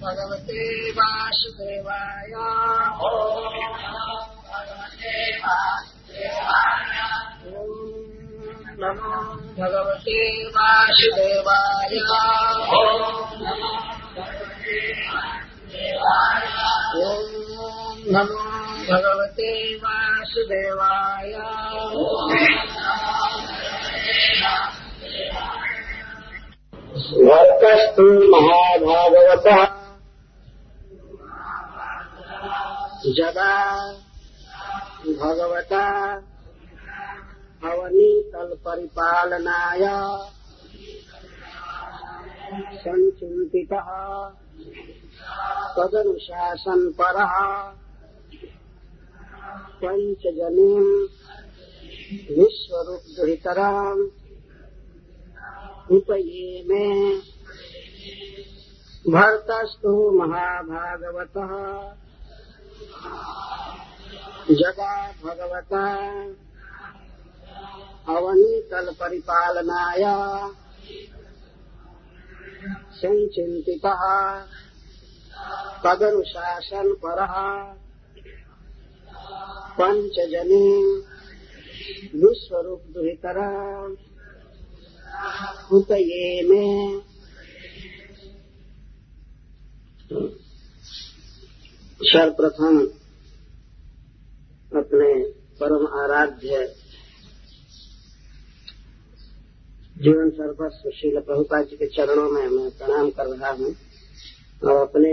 भगवते वासुदेवाय ॐ नमो भगवते वासुदेवाय ॐ नमो भगवते वासुदेवाय भक्तस्तु महाभागवतः। जदा भगवता अवनीतल्परिपालनाय। सञ्चिन्तितः। तदनुशासनपरः पञ्चजनीम् विश्वरूपदुहितराम् उपये मे भर्तस्तु महाभागवतः। जगा भगवता। अवनीतलपरिपालनाय। सञ्चिन्तितः तदनुशासनपरः पञ्चजनी। विश्वरूपदुहितरा। उपये में। सर्वप्रथम अपने परम आराध्य जीवन सर्वस्व श्रील प्रभुपा जी के चरणों में मैं प्रणाम कर रहा हूँ और अपने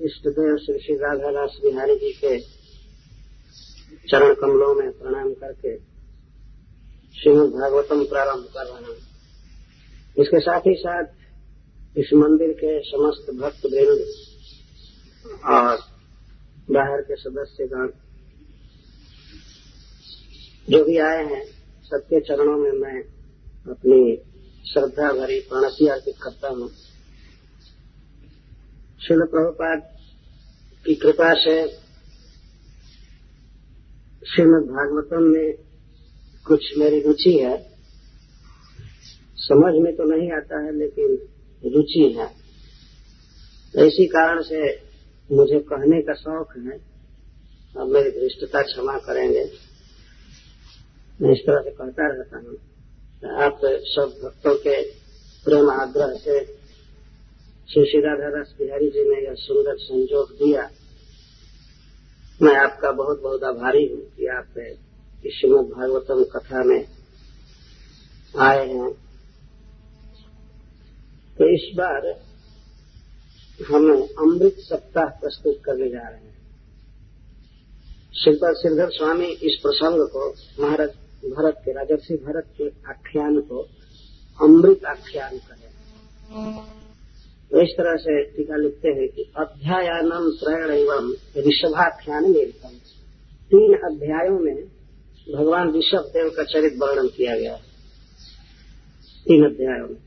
इष्ट देव श्री श्री राधादास बिहारी जी के चरण कमलों में प्रणाम करके श्रीमद भागवतम प्रारंभ कर रहा हूँ। इसके साथ ही साथ इस मंदिर के समस्त भक्त वृंद और बाहर के सदस्यगण जो भी आए हैं, सबके चरणों में मैं अपनी श्रद्धा भरी प्रणति अर्पित करता हूँ। शिल प्रभुपाद की कृपा से श्रीमद भागवतम में कुछ मेरी रुचि है। समझ में तो नहीं आता है, लेकिन रुचि है। इसी कारण से मुझे कहने का शौक है। अब मेरी धृष्टता क्षमा करेंगे। मैं इस तरह से कहता रहता हूँ आप सब भक्तों के प्रेम आग्रह से श्री श्री राधा दास बिहारी जी ने यह सुंदर संजोग दिया। मैं आपका बहुत बहुत आभारी हूँ कि आप इस श्रीमद भागवतम कथा में आए हैं। तो इस बार हम अमृत सप्ताह प्रस्तुत करने जा रहे हैं। श्रीपद श्रीधर स्वामी इस प्रसंग को, महाराज भरत के, राजर्षि भरत के आख्यान को अमृत आख्यान करें तो इस तरह से टीका लिखते हैं कि अध्यायानम त्रयण एवं ऋषभाख्यान निरतम तीन अध्यायों में भगवान ऋषभ देव का चरित वर्णन किया गया तीन अध्यायों में।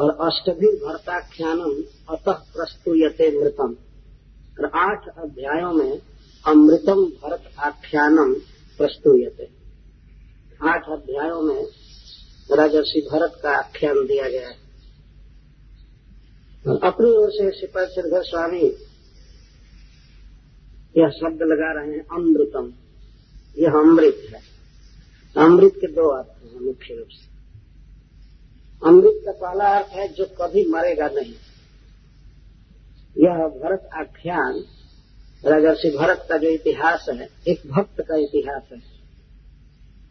और अष्टभी भरताख्यानम अतः प्रस्तुयते मृतम और आठ अध्यायों में अमृतम भरत आख्यानम प्रस्तुयते। आठ अध्यायों में राजर्षि भरत का आख्यान दिया गया है। अपनी ओर से सिपल श्रीधर स्वामी यह शब्द लगा रहे हैं, अमृतम। यह अमृत है। अमृत के दो अर्थ हैं मुख्य रूप से। अमृत का पहला अर्थ है जो कभी मरेगा नहीं। यह भरत आख्यान, राजर्षि भरत का जो इतिहास है, एक भक्त का इतिहास है।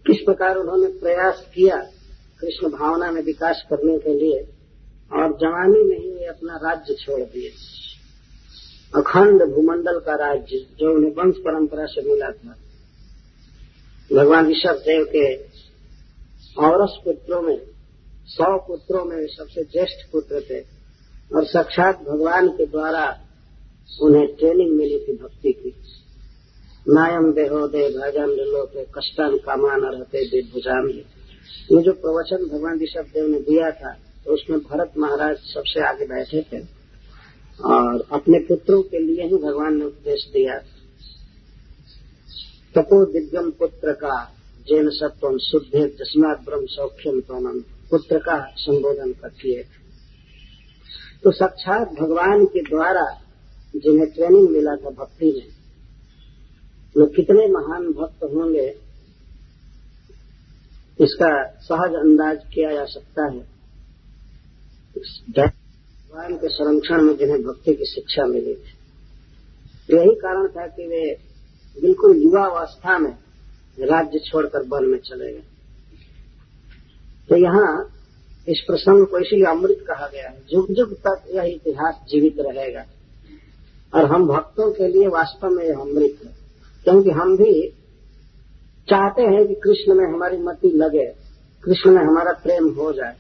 किस प्रकार उन्होंने प्रयास किया कृष्ण भावना में विकास करने के लिए, और जवानी में ही अपना राज्य छोड़ दिए। अखंड भूमंडल का राज्य, जो उन्हें वंश परंपरा से मिला था। भगवान ऋषभ देव के औरस पुत्रों में सौ पुत्रों में सबसे ज्येष्ठ पुत्र थे और साक्षात भगवान के द्वारा उन्हें ट्रेनिंग मिली थी भक्ति की। नायम देहो दे भजन लोके कष्टन कामान रहते दिग्भुजाम ये जो प्रवचन भगवान ऋषभ देव ने दिया था तो उसमें भरत महाराज सबसे आगे बैठे थे और अपने पुत्रों के लिए ही भगवान ने उपदेश दिया। तपो दिग्गम पुत्र का जैन सत्व शुद्ध जस्मात ब्रह्म सौख्यम तोनम पुत्र का संबोधन कर किए तो साक्षात भगवान के द्वारा जिन्हें ट्रेनिंग मिला था भक्ति में, वो कितने महान भक्त होंगे, इसका सहज अंदाज किया जा सकता है। भगवान के संरक्षण में जिन्हें भक्ति की शिक्षा मिली थी। यही कारण था कि वे बिल्कुल युवा अवस्था में राज्य छोड़कर वन में चले गए। तो यहाँ इस प्रसंग को इसीलिए अमृत कहा गया है। जुग जुग तक यह इतिहास जीवित रहेगा। और हम भक्तों के लिए वास्तव में यह अमृत है। क्योंकि हम भी चाहते हैं कि कृष्ण में हमारी मति लगे, कृष्ण में हमारा प्रेम हो जाए।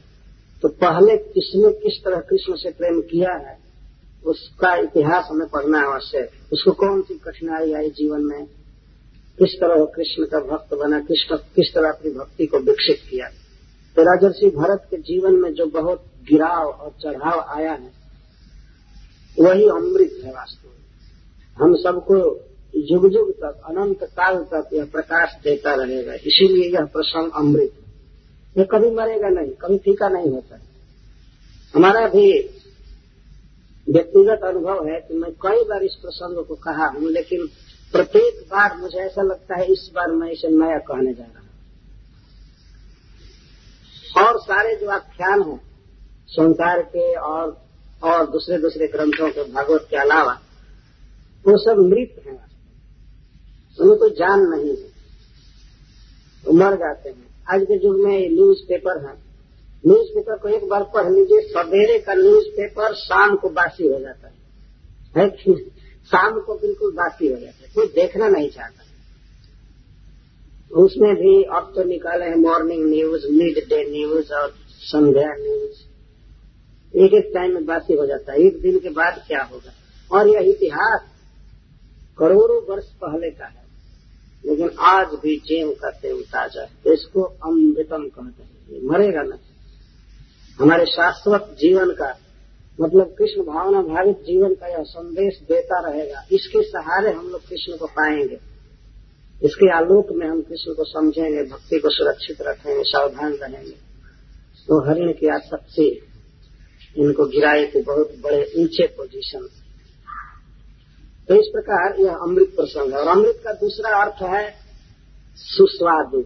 तो पहले किसने किस तरह कृष्ण से प्रेम किया है, उसका इतिहास हमें पढ़ना आवश्यक उसको कौन सी कठिनाई आई जीवन में? किस तरह कृष्ण का भक्त बना कृष्ण किस तरह अपनी भक्ति को विकसित किया? तो राजर्षि भरत के जीवन में जो बहुत गिराव और चढ़ाव आया है, वही अमृत है वास्तव में। हम सबको युग युग तक, अनंत काल तक यह प्रकाश देता रहेगा। इसीलिए यह प्रसंग अमृत है। यह कभी मरेगा नहीं, कभी फीका नहीं होता। हमारा भी व्यक्तिगत अनुभव है कि मैं कई बार इस प्रसंग को कहा हूँ, लेकिन प्रत्येक बार मुझे ऐसा लगता है इस बार मैं इसे नया कहने जा रहा हूँ। और सारे जो आख्यान हैं संसार के और और दूसरे दूसरे ग्रंथों के भागवत के अलावा वो सब मृत हैं। उन्हें कोई जान नहीं है। वो मर जाते हैं। आज के युग में न्यूज़ पेपर है। न्यूज़ पेपर को एक बार पढ़ लीजिए सवेरे का न्यूज़ पेपर शाम को बासी हो जाता है, है शाम को बिल्कुल बासी हो जाता है। कोई देखना नहीं चाहता। उसमें भी अब तो निकाले हैं morning news mid day news और संध्या न्यूज़ एक एक टाइम में बासी हो जाता है। एक दिन के बाद क्या होगा? और यह इतिहास करोड़ों वर्ष पहले का है। लेकिन आज भी जेम का तेम ताज़ा। है इसको अमृतम कहते हैं। मरेगा न। हमारे शाश्वत जीवन का मतलब कृष्ण भावना भावित जीवन का यह संदेश देता रहेगा। इसके सहारे हम लोग कृष्ण को पाएँगे। इसके आलोक में हम कृष्ण को समझेंगे, भक्ति को सुरक्षित रखेंगे, सावधान रहेंगे। तो हरिण की आसक्ति इनको गिराए थे बहुत बड़े ऊँचे पोजीशन तो इस प्रकार यह अमृत प्रसंग है। और अमृत का दूसरा अर्थ है सुस्वादु,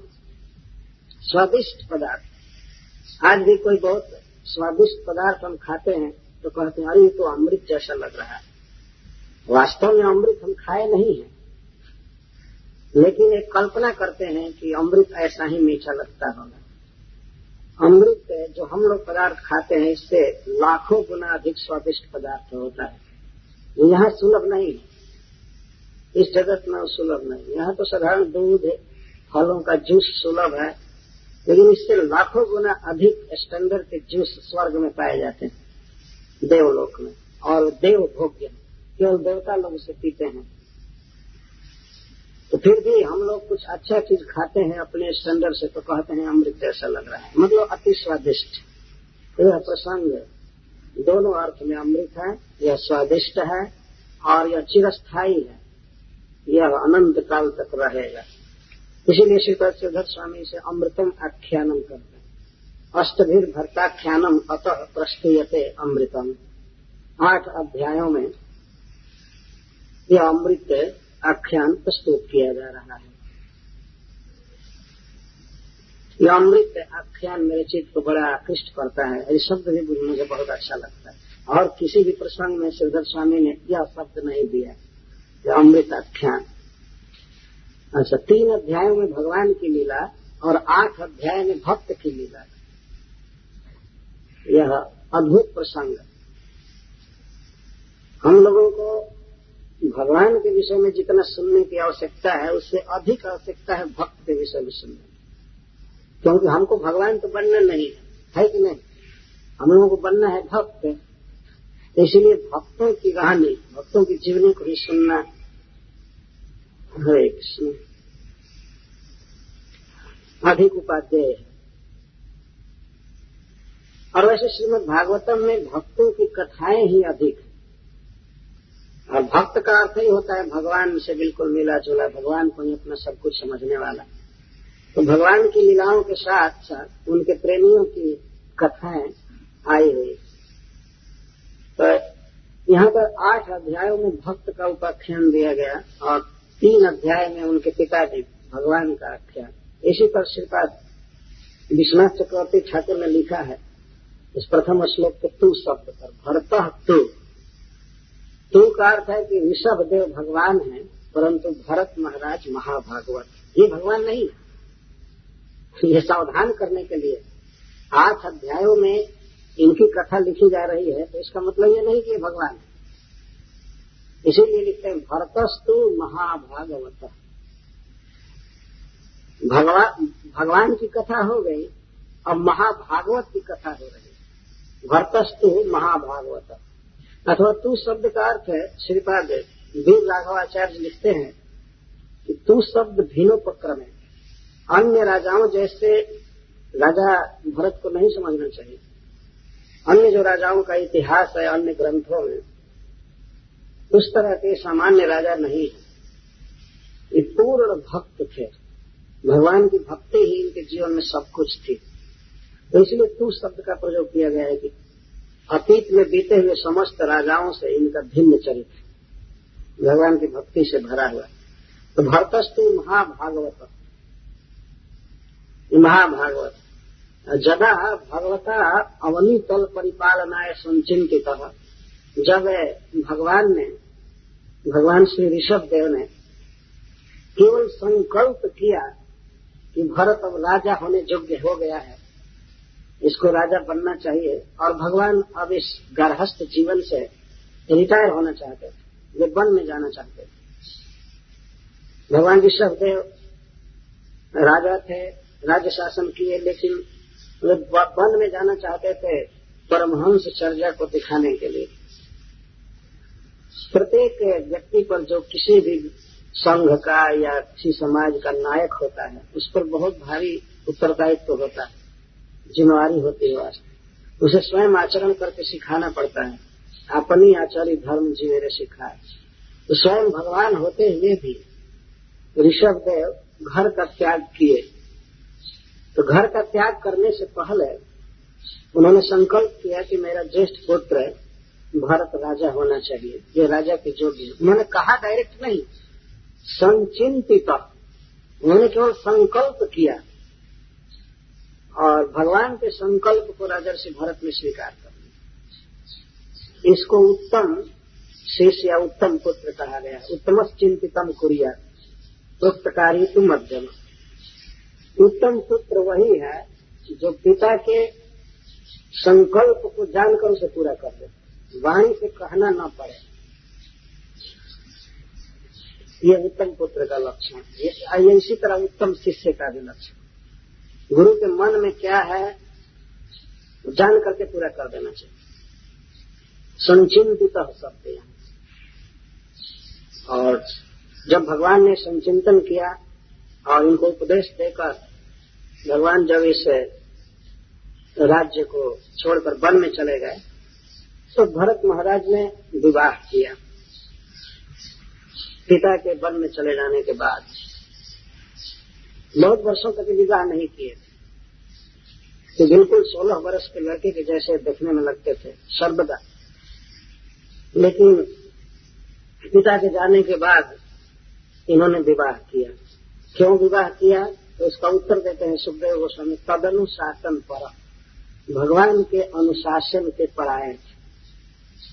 स्वादिष्ट पदार्थ। आज भी कोई बहुत स्वादिष्ट पदार्थ हम खाते हैं तो कहते हैं, अरे तो अमृत जैसा लग रहा है। वास्तव में अमृत हम खाए नहीं है। लेकिन एक कल्पना करते हैं कि अमृत ऐसा ही मीठा लगता होगा। अमृत जो हम लोग पदार्थ खाते हैं, इससे लाखों गुना अधिक स्वादिष्ट पदार्थ होता है। यहाँ सुलभ नहीं है। इस जगत में सुलभ नहीं यहाँ तो साधारण दूध फलों का जूस सुलभ है, लेकिन इससे लाखों गुना अधिक स्टैंडर्ड के जूस स्वर्ग में पाए जाते हैं, देवलोक में। और देव भोग्य केवल देवता लोग उसे पीते हैं। तो फिर भी हम लोग कुछ अच्छा चीज़ खाते हैं, अपने स्टैंडर्ड से तो कहते हैं अमृत जैसा लग रहा है। मतलब अति स्वादिष्ट। यह प्रसंग दोनों अर्थ में अमृत है, यह स्वादिष्ट है, और यह चिरस्थायी है। यह अनंत काल तक रहेगा। इसीलिए श्री सिद्धर स्वामी से अमृतम आख्यानम करते हैं। अष्टभीर भरताख्यानम अतः प्रस्तुयते अमृतम। आठ अध्यायों में यह अमृत आख्यान प्रस्तुत किया जा रहा है। यह अमृत आख्यान मेरे चित्त को बड़ा आकृष्ट करता है। ये शब्द भी मुझे बहुत अच्छा लगता है। और किसी भी प्रसंग में श्रीधर स्वामी ने यह शब्द नहीं दिया। यह अमृत आख्यान। अच्छा तीन अध्यायों में भगवान की लीला और आठ अध्याय में भक्त की लीला। यह अद्भुत प्रसंग। हम लोगों को भगवान के विषय में जितना सुनने की आवश्यकता है, उससे अधिक आवश्यकता है भक्त के विषय में सुनने क्योंकि हमको भगवान तो बनना नहीं है है कि नहीं? हम लोगों को बनना है भक्त। इसलिए भक्तों की कहानी, भक्तों की जीवनी को ही सुनना हरे कृष्ण। अधिक उपाध्याय है। और वैसे श्रीमद भागवतम में भक्तों की कथाएँ ही अधिक है। और भक्त का अर्थ ही होता है, भगवान से बिल्कुल मिला जुला भगवान को ही अपना सब कुछ समझने वाला। तो भगवान की लीलाओं के साथ साथ उनके प्रेमियों की कथाएँ आई हुई। तो यहाँ पर आठ अध्यायों में भक्त का उपाख्यान दिया गया और तीन अध्याय में उनके पिताजी भगवान का आख्यान। इसी पर श्रीपाद विश्वनाथ चक्रवर्ती ठाकुर ने लिखा है, इस प्रथम श्लोक के तू शब्द पर, भरत तू। तू का अर्थ है कि ऋषभ देव भगवान है, परंतु भरत महाराज महाभागवत। ये भगवान नहीं है। ये सावधान करने के लिए आठ अध्यायों में इनकी कथा लिखी जा रही है तो इसका मतलब ये नहीं कि ये भगवान है। इसीलिए लिखते हैं, भरतस्तु महाभागवत। भगवान भगवान की कथा हो गई, अब महाभागवत की कथा हो रही भरतस्तु महाभागवत। अथवा तू शब्द का अर्थ है, श्रीपाद, वीर राघवाचार्य लिखते हैं कि तू शब्द भिनोपक्रम है। अन्य राजाओं जैसे राजा भरत को नहीं समझना चाहिए। अन्य जो राजाओं का इतिहास है, अन्य ग्रंथों में, उस तरह के सामान्य राजा नहीं है। ये पूर्ण भक्त थे। भगवान की भक्ति ही इनके जीवन में सब कुछ थी। तो इसलिए तू शब्द का प्रयोग किया गया है कि अतीत में बीते हुए समस्त राजाओं से इनका भिन्न चरित्र भगवान की भक्ति से भरा हुआ तो भरतस्तु महाभागवत। महाभागवत। जदा भगवता अवनी तल परिपालनाय संचिंतित जब भगवान ने, भगवान श्री ऋषभ देव ने केवल संकल्प किया कि भरत अब राजा होने योग्य हो गया है इसको राजा बनना चाहिए और भगवान अब इस गारहस्थ जीवन से रिटायर होना चाहते थे वे वन में जाना चाहते थे भगवान ऋषभ देव राजा थे, राज्य शासन किए, लेकिन वे वन में जाना चाहते थे परमहंस चर्चा को दिखाने के लिए। प्रत्येक व्यक्ति पर जो किसी भी संघ का या किसी समाज का नायक होता है, उस पर बहुत भारी उत्तरदायित्व तो होता है। जिम्मेवारी होती है उसे स्वयं आचरण करके सिखाना पड़ता है। अपनी आचार्य धर्म जी मेरे सिखाए। तो स्वयं भगवान होते हुए भी ऋषभ देव घर का त्याग किए। तो घर का त्याग करने से पहले उन्होंने संकल्प किया कि मेरा ज्येष्ठ पुत्र भारत राजा होना चाहिए। ये राजा के योग्य उन्होंने कहा डायरेक्ट नहीं। संचिंतित। उन्होंने केवल संकल्प किया। और भगवान के संकल्प को राजर्षि भरत में स्वीकार कर इसको उत्तम शेष या उत्तम पुत्र कहा गया उत्तम चिंतितम कुरिया पुत्रकारी तु मध्यम। उत्तम पुत्र वही है जो पिता के संकल्प को जानकर उसे पूरा कर दे। वाणी से कहना न पड़े। ये उत्तम पुत्र का लक्षण ये इसी तरह उत्तम शिष्य का भी लक्षण गुरु के मन में क्या है जान करके पूरा कर देना चाहिए। संचिंतित शब्द यहाँ और जब भगवान ने संचिंतन किया और इनको उपदेश देकर भगवान जब इस राज्य को छोड़कर वन में चले गए तो भरत महाराज ने विवाह किया। पिता के वन में चले जाने के बाद बहुत वर्षों तक विवाह नहीं किए। थे तो बिल्कुल सोलह वर्ष के लड़के के जैसे देखने में लगते थे, सर्वदा। लेकिन पिता के जाने के बाद इन्होंने विवाह किया। क्यों विवाह किया? तो इसका उत्तर देते हैं सुखदेव गोस्वामी, तदनुशासन पर। भगवान के अनुशासन के परायण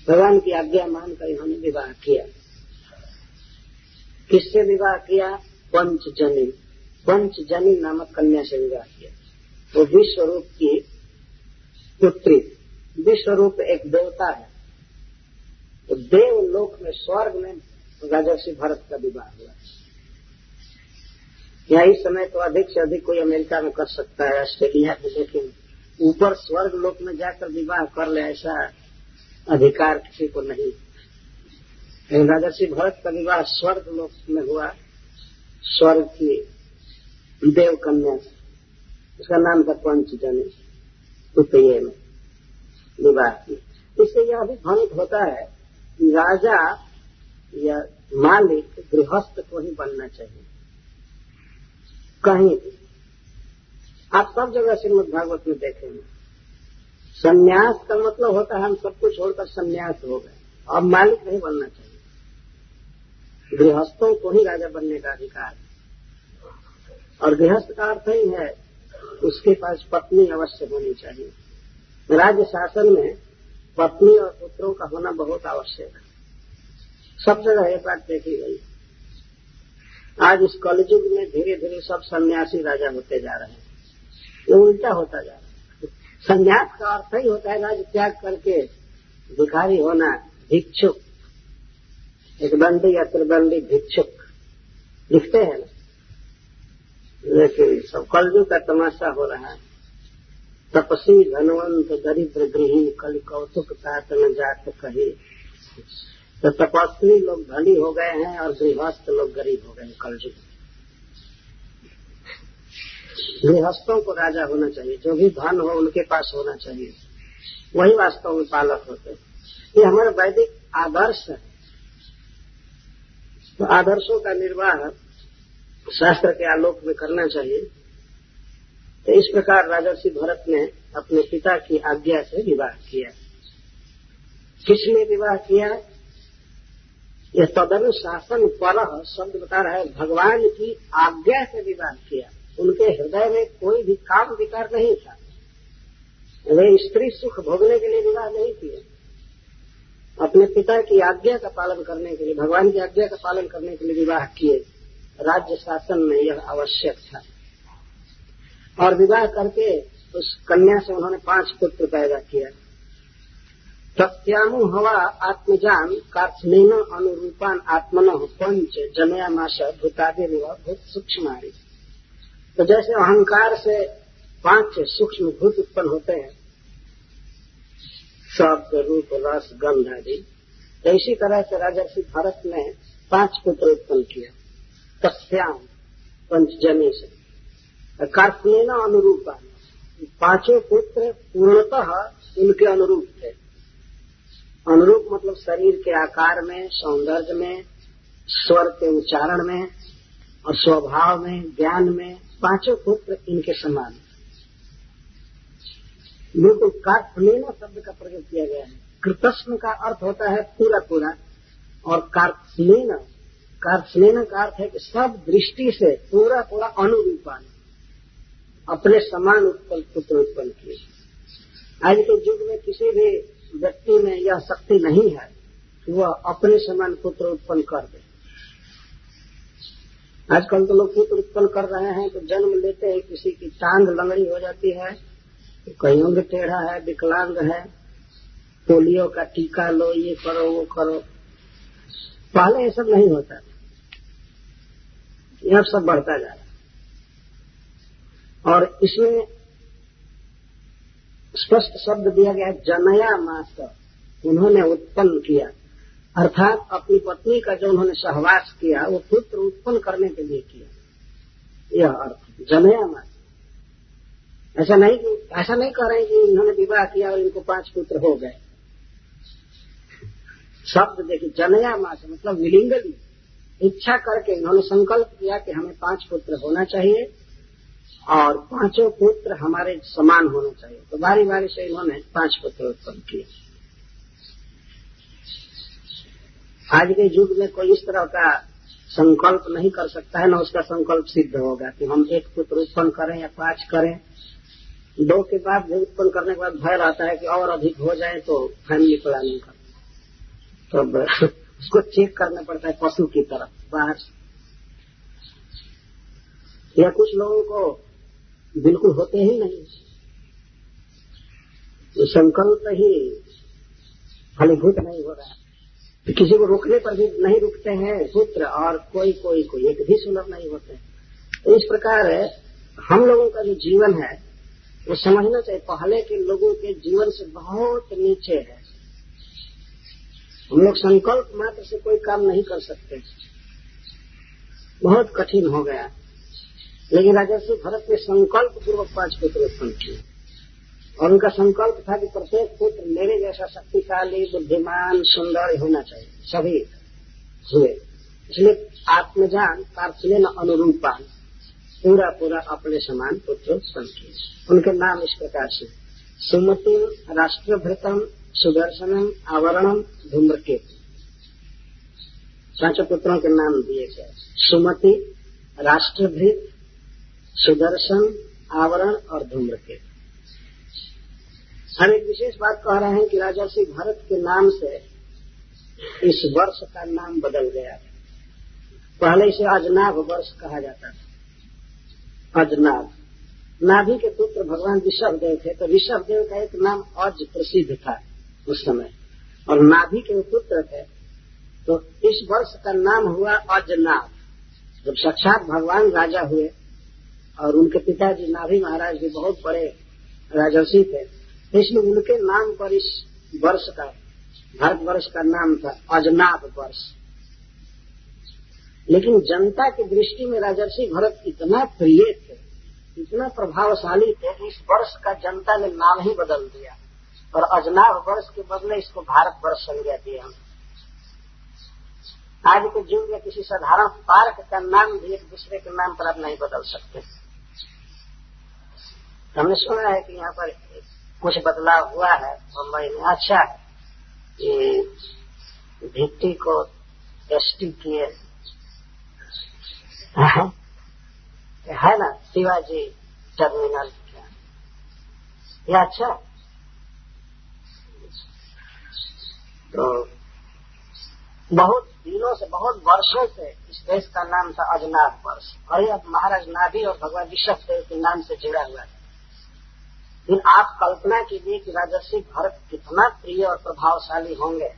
भगवान की आज्ञा मानकर इन्होंने विवाह किया। किससे विवाह किया? पंचजनी। पंचजनी नामक कन्या से विवाह किया वो विश्वरूप की पुत्री, विश्वरूप एक देवता है। तो देव लोक में स्वर्ग में राजर्षि भरत का विवाह हुआ या इस समय तो अधिक से अधिक कोई अमेरिका में कर सकता है, ऑस्ट्रेलिया में, लेकिन ऊपर स्वर्ग लोक में जाकर विवाह कर ले ऐसा अधिकार किसी को नहीं। लेकिन राजर्षि भरत का विवाह स्वर्ग लोक में हुआ। स्वर्ग की देव कन्या उसका नाम था पंचजन उत्तये में विवाह की इससे यह भी ध्वनित होता है कि राजा या मालिक गृहस्थ को ही बनना चाहिए। कहीं भी। आप सब जगह श्रीमद भागवत में देखेंगे। संन्यास का मतलब होता है हम सब कुछ छोड़कर संन्यास हो गए। अब मालिक नहीं बनना चाहिए। गृहस्थों को ही राजा बनने का अधिकार है। और गृहस्थ का अर्थ ही है, उसके पास पत्नी अवश्य होनी चाहिए। राज्य शासन में पत्नी और पुत्रों का होना बहुत आवश्यक है। सब जगह ये बात देखी गई। आज इस कलयुग में धीरे धीरे सब सन्यासी राजा होते जा रहे हैं। ये उल्टा होता जा रहा है। संन्यास का अर्थ ही होता है राज त्याग करके भिखारी होना भिक्षुक। एक दंडी या त्रिबंदी भिक्षुक। लिखते हैं ना। लेकिन सब कलयुग का तमाशा हो रहा है। तपस्वी, धनवंत, दरिद्र गृही कल कौतुक, तात न जात कही। तो तपस्वी लोग धनी हो गए हैं और गृहस्थ लोग गरीब हो गए हैं कलयुग गृहस्थों को राजा होना चाहिए। जो भी धन हो, उनके पास होना चाहिए। वही वास्तव में पालक होते ये हमारा वैदिक आदर्श है। तो आदर्शों का निर्वाह शास्त्र के आलोक में करना चाहिए। तो इस प्रकार राजर्षि भरत ने अपने पिता की आज्ञा से विवाह किया। किसने विवाह किया? यह तदनुशासन पर शब्द बता रहा है, भगवान की आज्ञा से विवाह किया। उनके हृदय में कोई भी काम विकार नहीं था। वे स्त्री सुख भोगने के लिए विवाह नहीं किए। अपने पिता की आज्ञा का पालन करने के लिए, भगवान की आज्ञा का पालन करने के लिए विवाह किए। राज्य शासन में यह आवश्यक था। और विवाह करके उस कन्या से उन्होंने पाँच पुत्र पैदा किया। प्रत्यामु हवा आत्मजान कार्थनेन अनुरूपान आत्मन पंच जमया मास भूतादि भूत सूक्ष्म तो जैसे अहंकार से पाँच सूक्ष्म भूत उत्पन्न होते हैं, शब्द, रूप, रस, गंध आदि तो इसी तरह से राजर्षि भरत ने पाँच पुत्र उत्पन्न किया तस्याम पंचजनी से कार्तनेन अनुरूप पाँचों पुत्र पूर्णतः उनके अनुरूप थे। अनुरूप मतलब शरीर के आकार में, सौंदर्य में, स्वर के उच्चारण में और स्वभाव में, ज्ञान में पाँचों पुत्र इनके समान बिल्कुल कार्पलेन शब्द का प्रयोग किया गया है। कृतस्म का अर्थ होता है पूरा पूरा और कार्पलेन कार्पलेन का अर्थ है कि सब दृष्टि से पूरा पूरा अनुरूपान अपने समान उत्पन्न पुत्र उत्पन्न किए। आज के युग में किसी भी व्यक्ति में यह शक्ति नहीं है कि वह अपने समान पुत्र उत्पन्न कर दे। आजकल तो लोग पुत्र उत्पन्न कर रहे हैं तो जन्म लेते हैं किसी की टांग लंगड़ी हो जाती है तो कहीं अंग टेढ़ा है, विकलांग है, पोलियो का टीका लो, ये करो, वो करो। पहले ये सब नहीं होता यह सब बढ़ता जा रहा और इसमें स्पष्ट शब्द दिया गया, जनया मास उन्होंने उत्पन्न किया। अर्थात अपनी पत्नी का जो उन्होंने सहवास किया, वो पुत्र उत्पन्न करने के लिए किया। यह अर्थ, जनया मास ऐसा नहीं कि, ऐसा नहीं कह रहे कि इन्होंने विवाह किया और इनको पाँच पुत्र हो गए। शब्द देखिए, जनया मास मतलब विलिंगली इच्छा करके इन्होंने संकल्प किया कि हमें पाँच पुत्र होना चाहिए और पाँचों पुत्र हमारे समान होने चाहिए। तो बारी बारी से इन्होंने पाँच पुत्र उत्पन्न किए। आज के युग में कोई इस तरह का संकल्प नहीं कर सकता है, ना उसका संकल्प सिद्ध होगा कि हम एक पुत्र उत्पन्न करें या पाँच करें। दो के बाद उत्पन्न करने के बाद भय रहता है कि और अधिक हो जाए तो फैमिली प्लानिंग कर तो उसको चेक करना पड़ता है पशु की तरफ़, बाहर से। या कुछ लोगों को बिल्कुल होते ही नहीं। तो संकल्प ही फलीभूत नहीं हो रहा तो किसी को रोकने पर भी नहीं रुकते हैं पुत्र और कोई कोई कोई एक भी सुलभ नहीं होते हैं। तो इस प्रकार हम लोगों का जो जीवन है, वो समझना चाहिए, पहले के लोगों के जीवन से बहुत नीचे है। हम लोग संकल्प मात्र से कोई काम नहीं कर सकते। बहुत कठिन हो गया। लेकिन राजस्व भरत ने संकल्प पूर्वक पाँच पुत्र उत्पन्न किए। और उनका संकल्प था कि प्रत्येक पुत्र मेरे जैसा शक्तिशाली, बुद्धिमान, सुंदर होना चाहिए। सभी हुए। इसलिए आत्मजान पार्थिन अनुरूपान पूरा पूरा अपने समान पुत्र उत्पन्न किए। उनके नाम इस प्रकार से। सुमति राष्ट्रभृतम सुदर्शनम, आवरणम, धूम्रकेतु। पाँचों पुत्रों के नाम दिए गए सुमति राष्ट्रभृत सुदर्शन, आवरण और धूम्रकेतु। हम एक विशेष बात कह रहे हैं कि राजा सिंह भरत के नाम से इस वर्ष का नाम बदल गया है। पहले इसे अजनाभ वर्ष कहा जाता था। अजनाभ। नाभि के पुत्र भगवान ऋषभ देव थे तो ऋषभ देव का एक नाम अज प्रसिद्ध था। उस समय। और नाभि के पुत्र थे। तो इस वर्ष का नाम हुआ अजनाभ। जब साक्षात भगवान राजा हुए और उनके पिताजी नाभि महाराज भी बहुत बड़े राजर्षि थे, इसलिए उनके नाम पर इस वर्ष का भारत वर्ष का नाम था अजनाभ वर्ष। लेकिन जनता की दृष्टि में राजर्षि भरत इतना प्रिय थे, इतना प्रभावशाली थे इस वर्ष का जनता ने नाम ही बदल दिया। और अजनाभ वर्ष के बदले इसको भारत वर्ष संज्ञा दिए हम। आज के युग में किसी साधारण पार्क का नाम भी एक दूसरे के नाम पर आप नहीं बदल सकते। हमने सुना है कि यहाँ पर कुछ बदलाव हुआ है, मुंबई में अच्छा है। ये भित्ति को एसटी किए। है। ना, शिवाजी टर्मिनल ये अच्छा तो बहुत दिनों से, बहुत वर्षों से इस देश का नाम था अजनाथ वर्ष। और यह महाराज नाभि और भगवान ऋषभ देव के नाम से जुड़ा हुआ है लेकिन आप कल्पना कीजिए कि राजर्षि भरत कितना प्रिय और प्रभावशाली होंगे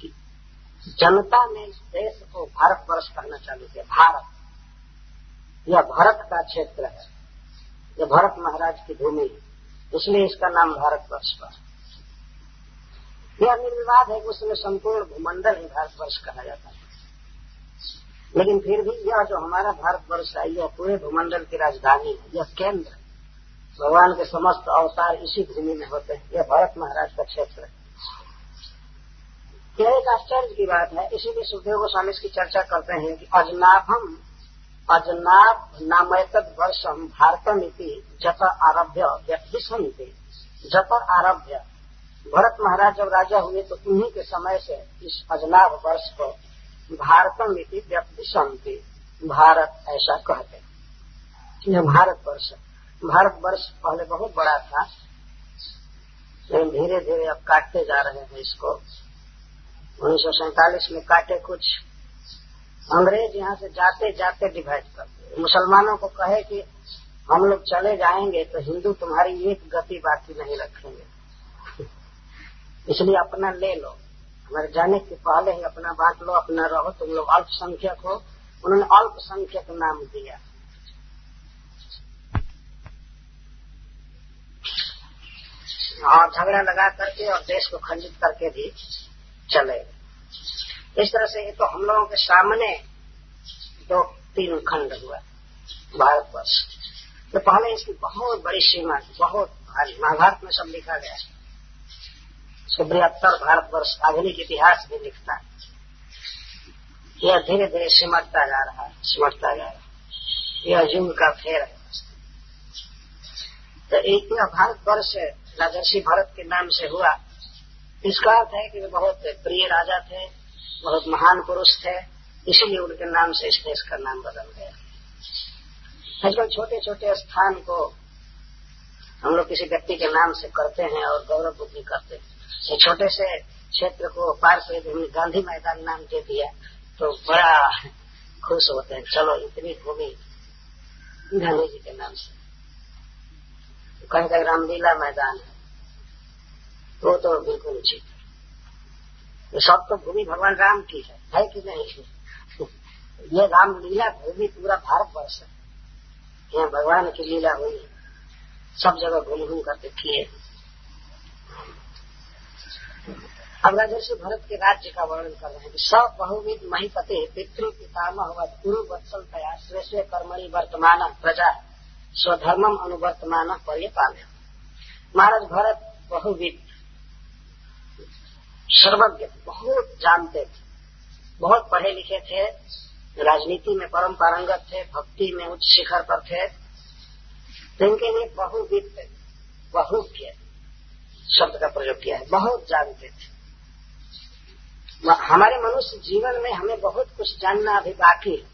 कि जनता ने इस देश को भारत वर्ष कहना चालू किया। भारत। यह भरत का क्षेत्र है। यह भरत महाराज की भूमि है। इसलिए इसका नाम भारत वर्ष पर। यह निर्विवाद है कि उसमें संपूर्ण भूमंडल ही भारत वर्ष कहा जाता है। लेकिन फिर भी यह जो हमारा भारत वर्ष है, यह पूरे भूमंडल की राजधानी है, यह केंद्र। भगवान के समस्त अवतार इसी भूमि में होते हैं। यह भारत महाराज का क्षेत्र है। यह एक आश्चर्य की बात है। इसीलिए सुखदेव गोस्वामी इसकी चर्चा करते हैं कि अजनाभम, अजनाभ नामयतद वर्षम भारतम इति जत आरभ्य व्यक्तिशंति जत आरभ्य। भरत महाराज जब राजा हुए तो उन्हीं के समय से इस अजनाभ वर्ष को भारतम इति व्यक्तिशंति भारत ऐसा कहते हैं। यह भारत वर्ष भारत वर्ष पहले बहुत बड़ा था। लेकिन धीरे धीरे अब काटते जा रहे हैं इसको। उन्नीस में काटे कुछ। अंग्रेज़ यहाँ से जाते जाते डिवाइड करते मुसलमानों को कहे कि हम लोग चले जाएँगे तो हिंदू तुम्हारी एक गति बाकी नहीं रखेंगे। इसलिए अपना ले लो। हमारे जाने के पहले ही अपना बांट लो, अपना रहो, तुम लोग अल्पसंख्यक हो। उन्होंने अल्पसंख्यक नाम दिया। और झगड़ा लगा करके और देश को खंडित करके भी चले। इस तरह से ये तो हम लोगों के सामने दो तीन खंड हुआ भारतवर्ष। तो पहले इसकी बहुत बड़ी सीमा बहुत भारी। महाभारत में सब लिखा गया है। इसको बृहत्तर भारतवर्ष आधुनिक इतिहास भी लिखता है। यह धीरे धीरे सिमटता जा रहा है, सिमटता जा रहा है। यह युग का फेर है। तो एक यह भारतवर्ष राजर्षि भरत के नाम से हुआ। इसका अर्थ है कि वे बहुत प्रिय राजा थे, बहुत महान पुरुष थे, इसीलिए उनके नाम से इस देश का नाम बदल गया। आजकल छोटे छोटे स्थान को हम लोग किसी व्यक्ति के नाम से करते हैं और गौरव बुद्धि करते हैं। छोटे से क्षेत्र को पार से हमने गांधी मैदान नाम दे दिया तो बड़ा खुश होते हैं। चलो, इतनी भूमि गांधी जी के नाम से। कहीं कहीं रामलीला मैदान है। वो तो बिल्कुल उचित है। सब तो भूमि भगवान राम की है है कि नहीं? ये रामलीला भूमि पूरा भारत वर्ष है। यहाँ भगवान की लीला हुई सब जगह घूम घूम करके किए अब राजर्षि भरत के राज्य का वर्णन कर रहे हैं सब बहुविध महिपते, पितृ पितामह गुरु वत्सल तया, श्रेष्ठ कर्मणि वर्तमान प्रजा, स्वधर्मम अनुवर्तमान परिपाल महाराज भरत बहुविध, सर्वज्ञ, बहुत जानते थे, बहुत पढ़े लिखे थे, राजनीति में परम पारंगत थे, भक्ति में उच्च शिखर पर थे इनके लिए बहुविध बहुज्ञ शब्द का प्रयोग किया है, बहुत जानते थे। हमारे मनुष्य जीवन में हमें बहुत कुछ जानना अभी बाकी है।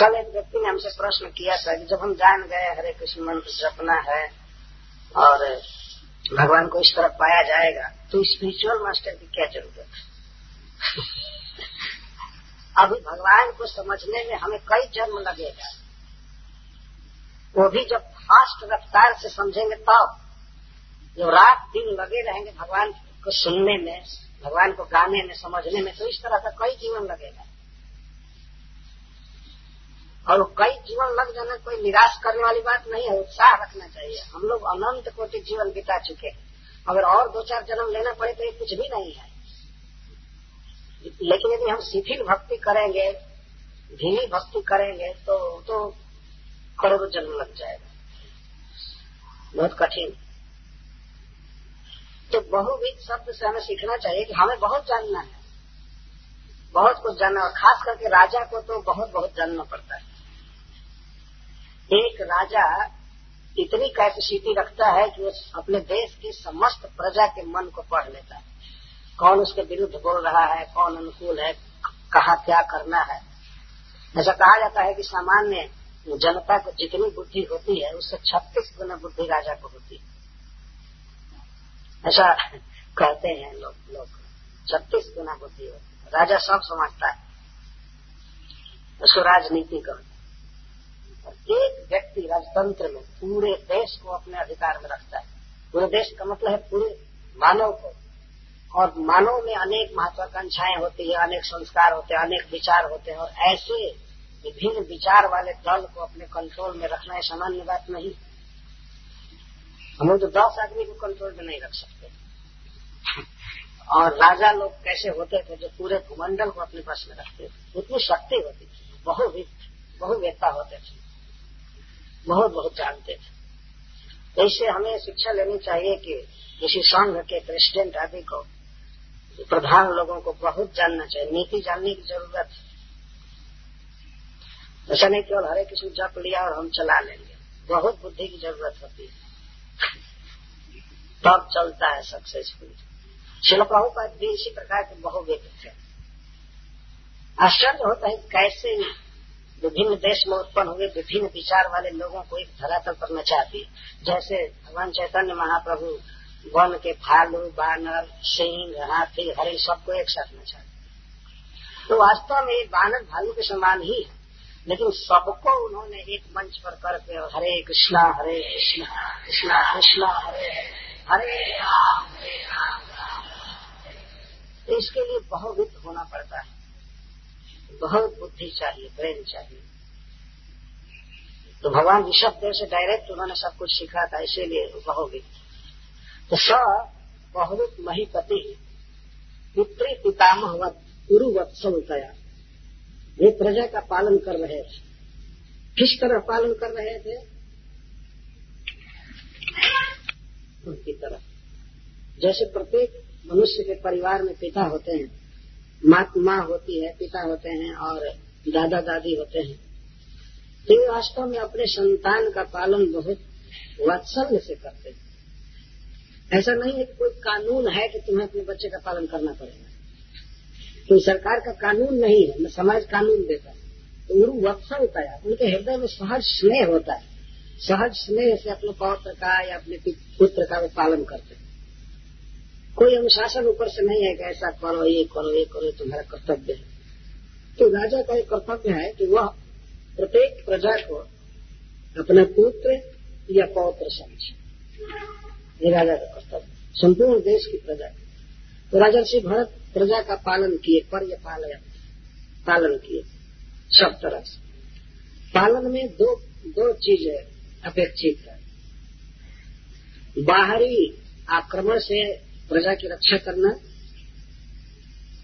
कल एक व्यक्ति ने हमसे प्रश्न किया था कि जब हम जान गए, हरे कृष्ण मंत्र जपना है और भगवान को इस तरह पाया जाएगा तो स्पिरिचुअल मास्टर की क्या ज़रूरत है? अभी भगवान को समझने में हमें कई जन्म लगेगा। वो भी जब फास्ट रफ्तार से समझेंगे तब जब रात दिन लगे रहेंगे, भगवान को सुनने में, भगवान को गाने में, समझने में तो इस तरह का कई जीवन लगेगा। और कई जीवन लग जाना कोई निराश करने वाली बात नहीं है, उत्साह रखना चाहिए। हम लोग अनंत कोटि जीवन बिता चुके हैं। अगर और दो चार जन्म लेना पड़े तो ये कुछ भी नहीं है। लेकिन यदि हम शिथिल भक्ति करेंगे, धीमी भक्ति करेंगे तो तो करोड़ों जन्म लग जाएगा। बहुत कठिन। तो बहुविध शब्द से हमें सीखना चाहिए कि हमें बहुत जानना है। बहुत कुछ जानना खास करके राजा को तो बहुत बहुत जानना पड़ता है। एक राजा इतनी कैपेसिटी रखता है कि वो अपने देश की समस्त प्रजा के मन को पढ़ लेता है। कौन उसके विरुद्ध बोल रहा है, कौन अनुकूल है, कहा क्या करना है। ऐसा कहा जाता है कि सामान्य जनता को जितनी बुद्धि होती है, उससे छत्तीस गुना बुद्धि राजा को होती है। ऐसा कहते हैं लोग लोग। छत्तीस गुना बुद्धि होती है। राजा सब समझता है। उसको राजनीति कहते एक व्यक्ति राजतंत्र में पूरे देश को अपने अधिकार में रखता है। पूरे देश का मतलब है पूरे मानव को। और मानव में अनेक महत्वाकांक्षाएँ होती है, अनेक संस्कार होते हैं, अनेक विचार होते हैं। और ऐसे विभिन्न विचार वाले दल को अपने कंट्रोल में रखना है सामान्य बात नहीं। हम लोग तो दस आदमी को कंट्रोल में नहीं रख सकते। और राजा लोग कैसे होते थे, जो पूरे भूमंडल को अपने पास में रखते थे। उतनी शक्ति होती थी। बहुविध बहुवेता होते थे। बहुत बहुत जानते थे। ऐसे हमें शिक्षा लेनी चाहिए कि किसी संघ के प्रेसिडेंट आदि को, प्रधान लोगों को बहुत जानना चाहिए। नीति जानने की ज़रूरत है। ऐसा नहीं केवल हरे किसी जप लिया और हम चला लेंगे। बहुत बुद्धि की ज़रूरत होती है। तब चलता है सक्सेसफुल शिल प्रभुपाद भी इसी प्रकार के बहुविध थे आश्चर्य होता है कैसे विभिन्न देश में उत्पन्न हुए विभिन्न विचार वाले लोगों को एक धरातल पर नचाती जैसे भगवान चैतन्य महाप्रभु, वन के भालू, बानर, सिंह, हाथी हरे सबको एक साथ नचाते तो वास्तव में बानर, भालू के समान ही है। लेकिन सबको उन्होंने एक मंच पर करके हरे कृष्णा हरे कृष्णा कृष्णा कृष्णा, हरे हरे। राम हरे राम तो इसके लिए बहुविध होना पड़ता है। बहुत बुद्धि चाहिए, ब्रेन चाहिए। तो भगवान ऋषभ देव से डायरेक्ट उन्होंने सब कुछ सीखा था, इसीलिए बहुविद तो स बहुविद महीपति पितृ पितामह गुरु वत्सल वे प्रजा का पालन कर रहे थे। किस तरह पालन कर रहे थे? उनकी तरफ़। जैसे प्रत्येक मनुष्य के परिवार में पिता होते हैं माँ होती है, पिता होते हैं और दादा, दादी होते हैं। तो ये वास्तव में अपने संतान का पालन बहुत वात्सल्य से करते हैं। ऐसा नहीं है कि कोई कानून है कि तुम्हें अपने बच्चे का पालन करना पड़ेगा। कोई सरकार का कानून नहीं है न समाज कानून देता है। तो गुरु वत्सल है, उनके हृदय में सहज स्नेह होता है। सहज स्नेह से अपने पौत्र का या अपने पुत्र का वो पालन करते कोई अनुशासन ऊपर से नहीं है कि ऐसा करो, ये करो ये करो तुम्हारा कर्तव्य है। तो राजा का एक कर्तव्य है कि वह प्रत्येक प्रजा को अपना पुत्र या पौत्र समझे। ये राजा का कर्तव्य संपूर्ण देश की प्रजा। तो राजा श्री भरत प्रजा का पालन किए पर ये पालन पालन किए, सब तरह से। पालन में दो दो चीज़ें अपेक्षित है बाहरी आक्रमण से प्रजा की रक्षा करना,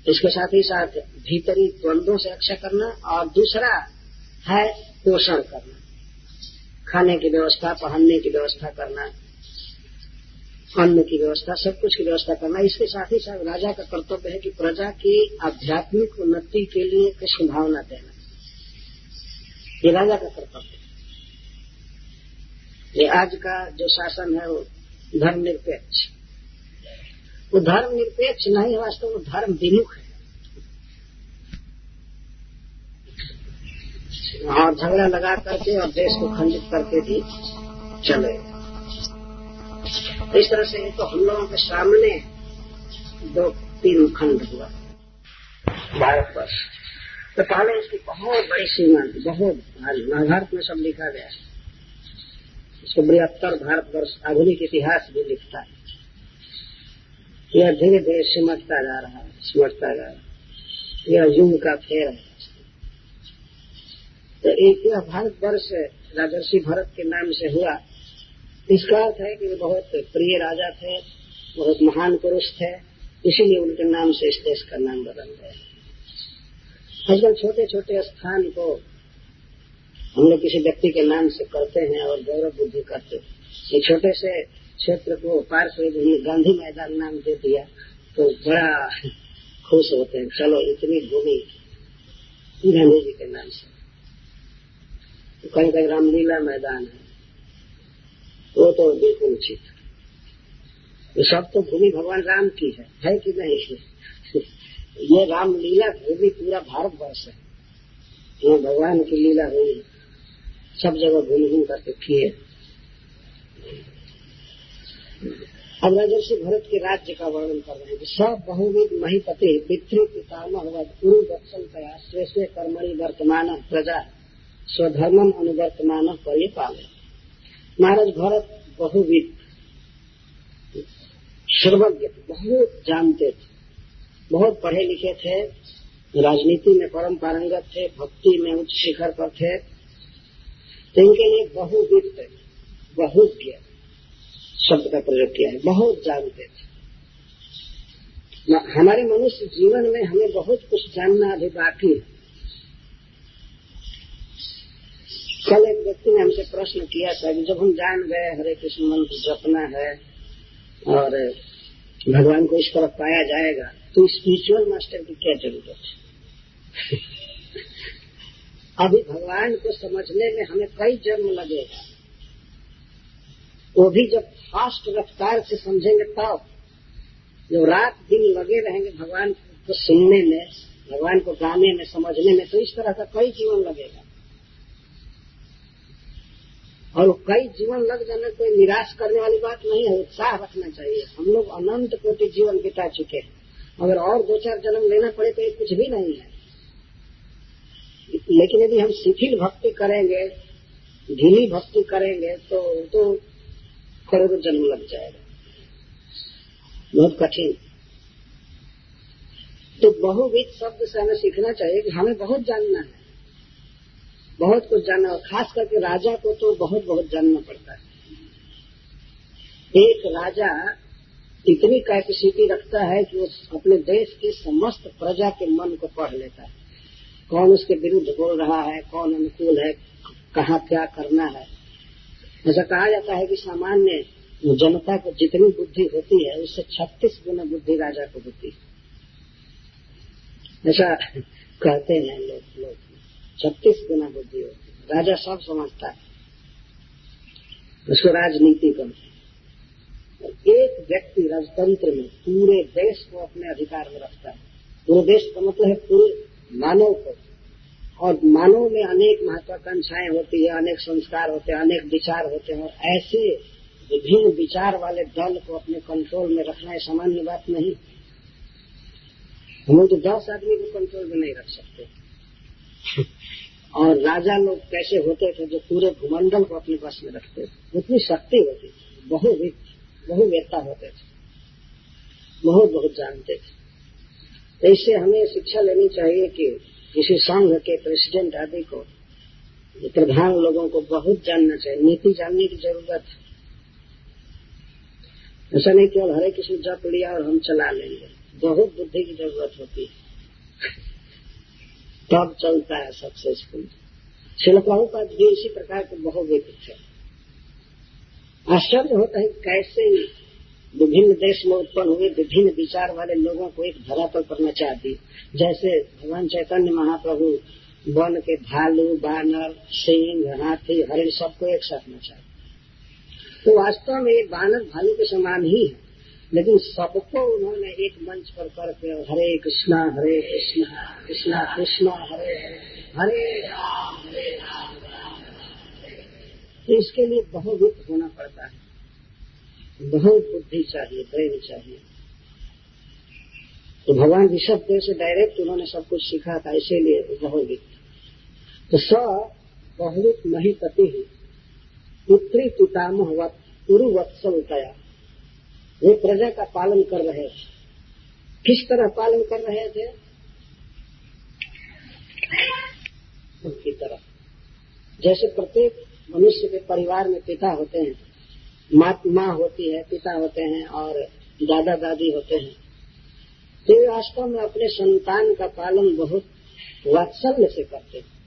इसके साथ ही साथ भीतरी द्वंद्वों से रक्षा करना और दूसरा है पोषण करना। खाने की व्यवस्था, पहनने की व्यवस्था करना, अन्न की व्यवस्था, सब कुछ की व्यवस्था करना। इसके साथ ही साथ राजा का कर्तव्य है कि प्रजा की आध्यात्मिक उन्नति के लिए कृष्ण भावना देना। ये राजा का कर्तव्य ये आज का जो शासन है, वो धर्म निरपेक्ष वो धर्म निरपेक्ष नहीं है वास्तव में धर्म विमुख है। और झगड़ा लगा करके और देश को खंडित करके भी चले। इस तरह से ये तो हम लोगों के सामने दो तीन खंड हुआ। भारतवर्ष तो पहले इसकी बहुत बड़ी सीमा थी, बहुत महाभारत में सब लिखा गया इसको बृहत्तर भारतवर्ष आधुनिक इतिहास भी लिखता है। यह धीरे धीरे सिमटता जा रहा है, सिमटता जा रहा है। यह युग का फेर है। तो एक यह भारतवर्ष राजर्षि भरत के नाम से हुआ। इसका अर्थ है कि वे बहुत प्रिय राजा थे, बहुत महान पुरुष थे, इसीलिए उनके नाम से इस देश का नाम बदल गया। आजकल छोटे छोटे स्थान को हम लोग किसी व्यक्ति के नाम से करते हैं और गौरव बुद्धि करते हैं। एक छोटे से क्षेत्र को पार कर गांधी मैदान नाम दे दिया तो बड़ा खुश होते हैं। चलो, इतनी भूमि गांधी जी के नाम से। तो कहीं कहीं रामलीला मैदान है। वो तो बिल्कुल उचित ये सब तो भूमि भगवान राम की है है कि नहीं? ये रामलीला भूमि पूरा भारतवर्ष है। ये भगवान की लीला हुई सब जगह घूम घूम करके किए। अब राजर्षि भरत के राज्य का वर्णन कर रहे हैं सब बहुविध महिपति पितृ पितामह गुरु दक्षण कया श्रेष्ठ कर्मणि वर्तमान प्रजा स्वधर्मम अनुवर्तमान पर पाले महाराज भरत बहुविध, सर्वज्ञ बहुत जानते थे, बहुत पढ़े लिखे थे, राजनीति में परम पारंगत थे, भक्ति में उच्च शिखर पर थे इनके लिए बहुविद बहुज्ञ शब्द का प्रयोग किया है, बहुत जानते थे हमारे मनुष्य जीवन में हमें बहुत कुछ जानना अभी बाकी है। कल एक व्यक्ति ने हमसे प्रश्न किया था कि जब हम जान गए, हरे कृष्ण मंत्र जपना है और भगवान को इस तरफ़ पाया जाएगा तो स्पिरिचुअल मास्टर की क्या ज़रूरत है? अभी भगवान को समझने में हमें कई जन्म लगेगा। वो भी जब फास्ट रफ्तार से समझेंगे तब। जब रात दिन लगे रहेंगे भगवान को सुनने में, भगवान को गाने में, समझने में तो इस तरह का कई जीवन लगेगा। और कई जीवन लग जाना कोई निराश करने वाली बात नहीं है, उत्साह रखना चाहिए। हम लोग अनंत कोटि जीवन बिता चुके हैं। अगर और दो चार जन्म लेना पड़े तो ये कुछ भी नहीं है। लेकिन यदि हम शिथिल भक्ति करेंगे, ढीली भक्ति करेंगे तो तो करोड़ों जन्म लग जाएगा। बहुत कठिन। तो बहुविध शब्द से हमें सीखना चाहिए कि हमें बहुत जानना है। बहुत कुछ जानना और खास करके राजा को तो बहुत बहुत जानना पड़ता है। एक राजा इतनी कैपेसिटी रखता है कि वो अपने देश की समस्त प्रजा के मन को पढ़ लेता है। कौन उसके विरुद्ध बोल रहा है, कौन अनुकूल है, कहाँ क्या करना है। ऐसा कहा जाता है कि सामान्य जनता को जितनी बुद्धि होती है, उससे छत्तीस गुना बुद्धि राजा को होती है। ऐसा कहते हैं लोग लोग। छत्तीस गुना बुद्धि होती है। राजा सब समझता है। उसको राजनीति करते एक व्यक्ति राजतंत्र में पूरे देश को अपने अधिकार में रखता है। पूरे देश का मतलब है पूरे मानव को। और मानव में अनेक महत्वाकांक्षाएँ होती है, अनेक संस्कार होते हैं, अनेक विचार होते हैं, और ऐसे विभिन्न विचार वाले दल को अपने कंट्रोल में रखना है सामान्य बात नहीं। हम तो दस आदमी को कंट्रोल में नहीं रख सकते। और राजा लोग कैसे होते थे जो पूरे भूमंडल को अपने पास में रखते थे? उतनी शक्ति होती थी, बहुविध बहुवेत्ता होते थे बहुत बहुत जानते थे। तो इससे हमें शिक्षा लेनी चाहिए कि किसी संघ के प्रेसिडेंट आदि को प्रधान लोगों को बहुत जानना चाहिए, नीति जानने की ज़रूरत है। ऐसा नहीं केवल हरे किसी जप लिया और हम चला लेंगे। बहुत बुद्धि की ज़रूरत होती है। तब चलता है सक्सेसफुल शिल का भी इसी प्रकार के बहुविध थे आश्चर्य होता है कैसे विभिन्न देश में उत्पन्न हुए विभिन्न विचार वाले लोगों को एक धरातल पर नचा दी जैसे भगवान चैतन्य महाप्रभु, वन के भालू, बानर, सिंह, हाथी, हरिण सबको एक साथ नचा तो वास्तव में बानर भालू के समान ही है। लेकिन सबको उन्होंने एक मंच पर करके हरे कृष्णा हरे कृष्णा कृष्णा कृष्णा, हरे हरे हरे राम तो इसके लिए बहुत होना पड़ता है। बहुत बुद्धि चाहिए, प्रेम चाहिए। तो भगवान ऋषभ देव से डायरेक्ट उन्होंने सब कुछ सीखा था, इसीलिए बहुत तो स बहुत महीपति ही। पुत्री पितामह पुरु वत्सल तया वे प्रजा का पालन कर रहे थे। किस तरह पालन कर रहे थे? उनकी तरह। जैसे प्रत्येक मनुष्य के परिवार में पिता होते हैं माँ माँ होती है, पिता होते हैं और दादा दादी होते हैं। तो वास्तव में अपने संतान का पालन बहुत वात्सल्य से करते हैं।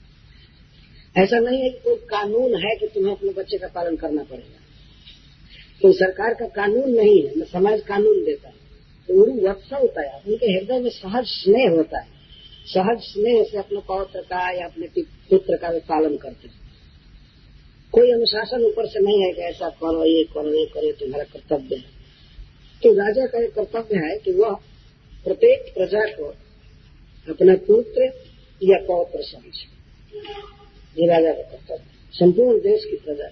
ऐसा नहीं है कि कोई कानून है कि तुम्हें अपने बच्चे का पालन करना पड़ेगा। कोई सरकार का कानून नहीं है न समाज कानून देता है। तो उन वत्सा होता है, उनके हृदय में सहज स्नेह होता है। सहज स्नेह से अपने पौत्र का या अपने पुत्र का वे पालन करते हैं। कोई अनुशासन ऊपर से नहीं है कि ऐसा करो, ये करो ये करो तुम्हारा कर्तव्य है। तो राजा का एक कर्तव्य है कि वह प्रत्येक प्रजा को अपना पुत्र या पौत्र समझे। ये राजा का कर्तव्य संपूर्ण देश की प्रजा।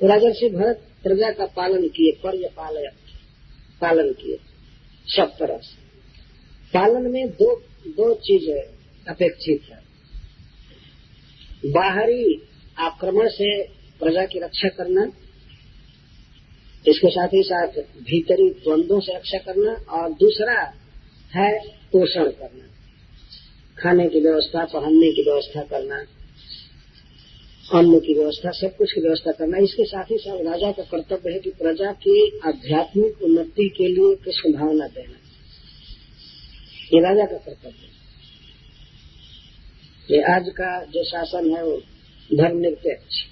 तो राजा से भरत प्रजा का पालन किए पर्य पालय पालन किए, सब तरह से। पालन में दो दो चीज़ें अपेक्षित है। बाहरी आक्रमण से प्रजा की रक्षा करना, इसके साथ ही साथ भीतरी द्वंद्वों से रक्षा करना और दूसरा है पोषण करना, खाने की व्यवस्था, पहनने की व्यवस्था करना, अन्न की व्यवस्था, सब कुछ की व्यवस्था करना। इसके साथ ही साथ राजा का कर्तव्य है कि प्रजा की आध्यात्मिक उन्नति के लिए कृष्ण भावना देना। ये राजा का कर्तव्य है। ये आज का जो शासन है वो धर्म निरपेक्ष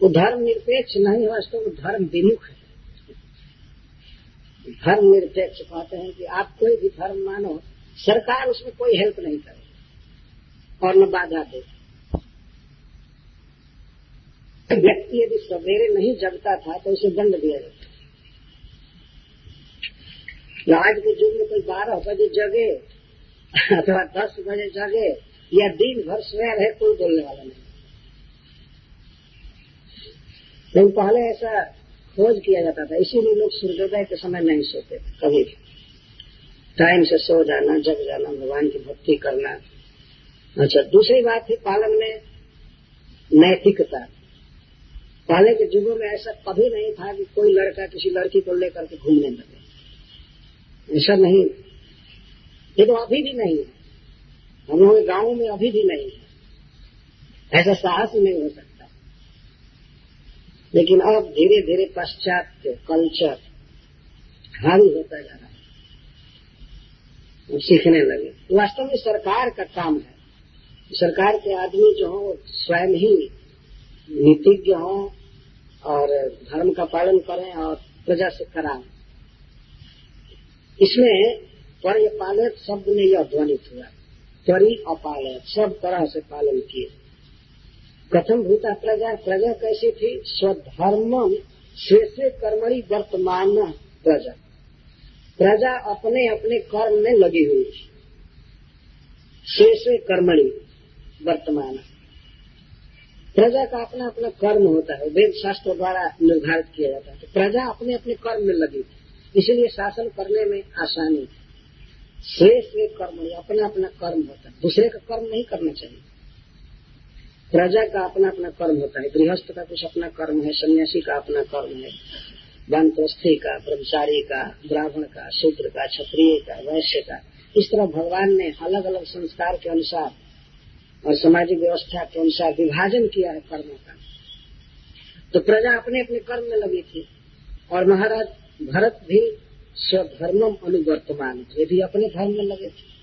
वो धर्म निरपेक्ष नहीं, वास्तव में धर्म विमुख है। धर्म निरपेक्ष कहते हैं कि आप कोई भी धर्म मानो, सरकार उसमें कोई हेल्प नहीं करे और न बाधा दे। व्यक्ति यदि सवेरे नहीं जगता था तो उसे दंड दिया जाता आज के युग में कोई बारह बजे जगे अथवा दस बजे जगे या दिन भर सोया रहे कोई बोलने वाला नहीं। लेकिन पहले ऐसा खोज किया जाता था, इसीलिए लोग सूर्योदय के समय नहीं सोते थे, कभी टाइम से सो जाना, जग जाना, भगवान की भक्ति करना। अच्छा दूसरी बात थी पालन में नैतिकता। पहले के युगों में ऐसा कभी नहीं था कि कोई लड़का किसी लड़की को लेकर के घूमने लगे। ऐसा नहीं। तो अभी भी नहीं है। लोग गाँवों में अभी भी नहीं है। ऐसा साहस ही नहीं हो सकता। लेकिन अब धीरे धीरे पश्चात कल्चर हावी होता जा रहा है। सीखने लगे। वास्तव में सरकार का काम है। सरकार के आदमी जो हो स्वयं ही नीतिज्ञ हों और धर्म का पालन करें और प्रजा से कराएँ। इसमें परिपालक शब्द में यह ध्वनित हुआ। परि अपालक सब तरह से पालन किए। कथम भूता प्रजा प्रजा कैसी थी? स्वधर्म शेषे कर्मणी वर्तमान प्रजा। प्रजा अपने अपने कर्म में लगी हुई थी। शेषे कर्मणी वर्तमान। प्रजा का अपना अपना कर्म होता है, वेद शास्त्र द्वारा निर्धारित किया जाता है। तो प्रजा अपने अपने कर्म में लगी थी। इसलिए शासन करने में आसानी शेष वे कर्म अपना अपना कर्म होता है। दूसरे का कर्म नहीं करना चाहिए। प्रजा का अपना अपना कर्म होता है। गृहस्थ का कुछ अपना कर्म है, सन्यासी का अपना कर्म है। वनप्रस्थी का, ब्रह्मचारी का, ब्राह्मण का, शूद्र का, क्षत्रिय का, वैश्य का। इस तरह भगवान ने अलग अलग संस्कार के अनुसार और सामाजिक व्यवस्था के अनुसार विभाजन किया है कर्मों का। तो प्रजा अपने अपने कर्म में लगी थी। और महाराज भरत भी स्वधर्मम अनुवर्तमान थे भी अपने धर्म में लगे थे।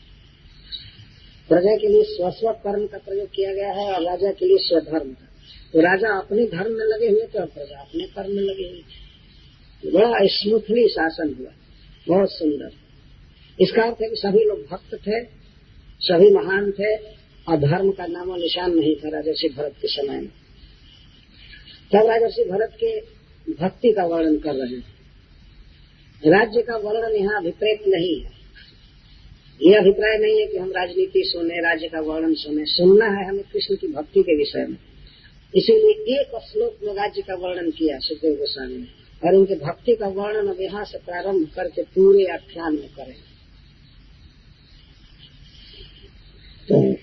प्रजा के लिए स्वस्व कर्म का प्रयोग किया गया है और राजा के लिए स्वधर्म का। तो राजा अपने धर्म में लगे हुए थे और प्रजा अपने कर्म में लगे हुए थे। बड़ा स्मूथली शासन हुआ। बहुत सुंदर। इसका अर्थ है कि सभी लोग भक्त थे, सभी महान थे और धर्म का नामो निशान नहीं था राजर्षि भरत के समय में। तब राजर्षि भरत के भक्ति का वर्णन कर रहे हैं राज्य का वर्णन यहाँ अभिप्रेत नहीं है। ये अभिप्राय नहीं है कि हम राजनीति सुने, राज्य का वर्णन सुने। सुनना है हमें कृष्ण की भक्ति के विषय में। इसीलिए एक श्लोक में राज्य का वर्णन किया सुखदेव गोस्वामी ने। और उनके भक्ति का वर्णन अब यहाँ से प्रारंभ करके पूरे आख्यान में करें। तो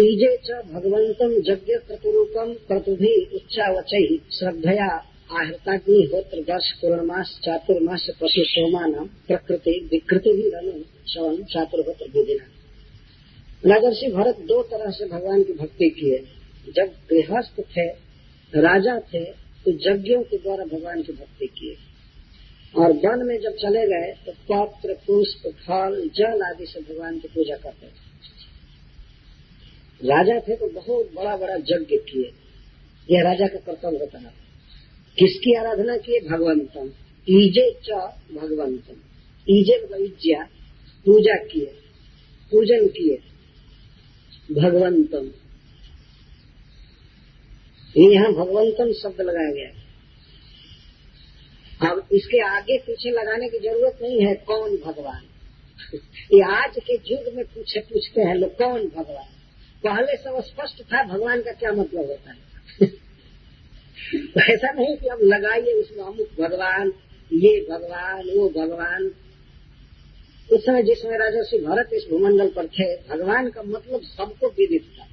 ईजे च भगवंतम यज्ञ क्रतुरूपम क्रतुभि उच्चावच श्रद्धया आहृताग्निहोत्र वर्ष पूर्णमास चातुर्मास पशु सोमान प्रकृति विकृति भी रनु शवन चातुर्होत्र विधिना राजर्षि भरत दो तरह से भगवान की भक्ति किए। जब गृहस्थ थे, राजा थे तो यज्ञों के द्वारा भगवान की भक्ति किए। और वन में जब चले गए तो पत्र, पुष्प, फल, जल आदि से भगवान की पूजा करते थे। राजा थे तो बहुत बड़ा बड़ा यज्ञ किए। यह राजा का कर्तव्य होता है किसकी आराधना किए भगवंतम। ईजे च भगवंतम। ईजे मतलब इज्जा पूजा किए पूजन किए भगवंतम। यहाँ भगवंतम शब्द लगाया गया अब इसके आगे पीछे लगाने की ज़रूरत नहीं है, कौन भगवान? ये आज के युग में पूछे पूछते हैं लोग, कौन भगवान? पहले सब स्पष्ट था, भगवान का क्या मतलब होता है? ऐसा नहीं कि अब लगाइए उसमें अमुक भगवान, ये भगवान, वो भगवान। उस समय जिसमें समय राजस्वी भरत इस भूमंडल पर थे, भगवान का मतलब सबको विदित था।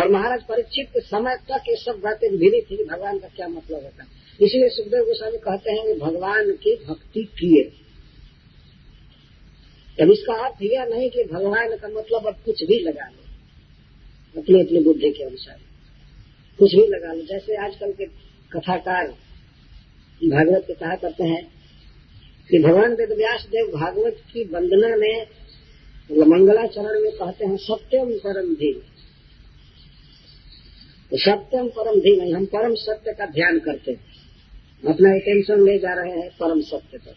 और महाराज परीक्षित के समय तक ये सब बातें विदित थी भगवान का क्या मतलब होता है। इसलिए सुखदेव गोस्वामी कहते हैं कि भगवान की भक्ति किए। अब इसका अर्थ यह नहीं कि भगवान का मतलब अब कुछ भी लगा लो। अपनी अपनी बुद्धि के अनुसार। कुछ भी लगा लो। जैसे आजकल के कथाकार भागवत के कहा करते हैं कि भगवान वेद व्यास देव भागवत की वंदना में मंगलाचरण में कहते हैं, सत्यम परम धीम। तो सत्यम परम धीम हम परम सत्य का ध्यान करते हैं। अपना अटेंशन ले जा रहे हैं परम सत्य पर।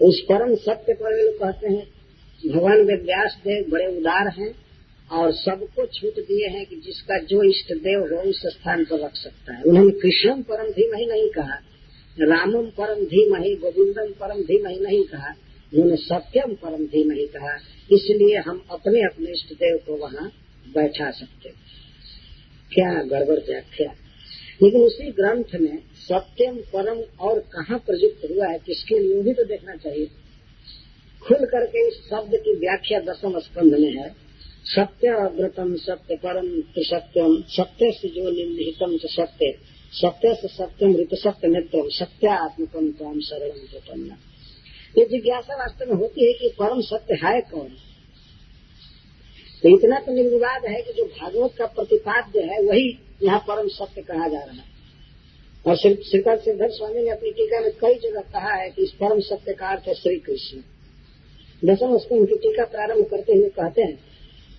उस परम सत्य पर वे लोग कहते हैं, भगवान वेद व्यास देव बड़े उदार हैं और सबको छूट दिए हैं कि जिसका जो इष्ट देव हो उस स्थान पर रख सकता है। उन्होंने कृष्णम परम धीम ही नहीं कहा, रामम परम धीम ही, गोविंदम परम धीम ही नहीं कहा, उन्होंने सत्यम परम धीम ही कहा। इसलिए हम अपने अपने इष्ट देव को वहाँ बैठा सकते क्या गड़बड़ व्याख्या लेकिन उसी ग्रंथ में सत्यम परम और कहाँ प्रयुक्त हुआ है, किसके लिए भी तो देखना चाहिए। खुल करके इस शब्द की व्याख्या दसम स्कंध में है। सत्य अव्रतम सत्य परम तो सत्यम। सत्य से जो निहितम च सत्य। सत्य से सत्यम ऋत सत्य नेत्रम सत्यात्मकम तम सरलम प्रपन्ना ये जिज्ञासा वास्तव में होती है कि परम सत्य है कौन? तो इतना तो निर्विवाद है कि जो भागवत का प्रतिपाद्य है, वही यहाँ परम सत्य कहा जा रहा है। और श्रीकांत सिद्धर स्वामी ने अपनी टीका में कई जगह कहा है कि इस परम सत्य का अर्थ है श्री कृष्ण। दसम उसको उनकी टीका प्रारंभ करते हुए कहते हैं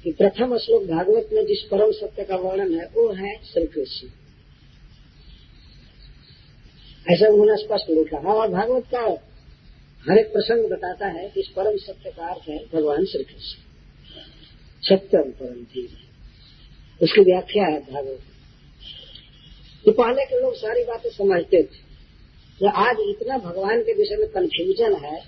कि प्रथम श्लोक भागवत में जिस परम सत्य का वर्णन है, वो है श्री कृष्ण। ऐसा उन्होंने स्पष्ट लिखा हाँ और भागवत का हर एक प्रसंग बताता है कि इस परम सत्य का अर्थ है भगवान श्री कृष्ण। सत्यम परम धीम उसकी व्याख्या है भागवत। तो पहले के लोग सारी बातें समझते थे। तो आज इतना भगवान के विषय में कंफ्यूजन है,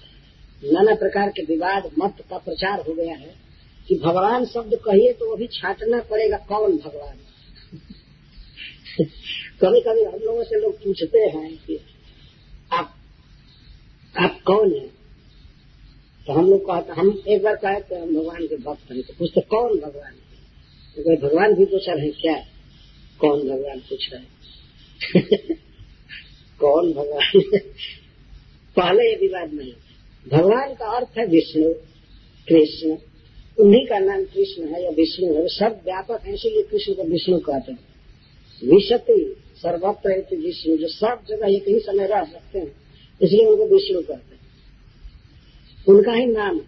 नाना प्रकार के विवाद, मत का प्रचार हो गया है। कि भगवान शब्द कहिए तो वो भी छाटना पड़ेगा, कौन भगवान? कभी कभी हम लोगों से लोग पूछते हैं कि आप आप कौन है? तो हम लोग कहते, हम एक बार कहे तो हम भगवान के भक्त हैं तो पूछते, कौन भगवान है? तो भगवान भी तो सर है, क्या? कौन भगवान पूछ रहे कौन भगवान? पहले ये विवाद नहीं। भगवान का अर्थ है विष्णु, कृष्ण उन्हीं का नाम कृष्ण है या विष्णु है। सब व्यापक है, इसीलिए कृष्ण को विष्णु कहते हैं। विशति सर्वत्र विष्णु, जो सब जगह एक ही समय रह सकते हैं, इसलिए उनको विष्णु कहते हैं। उनका ही नाम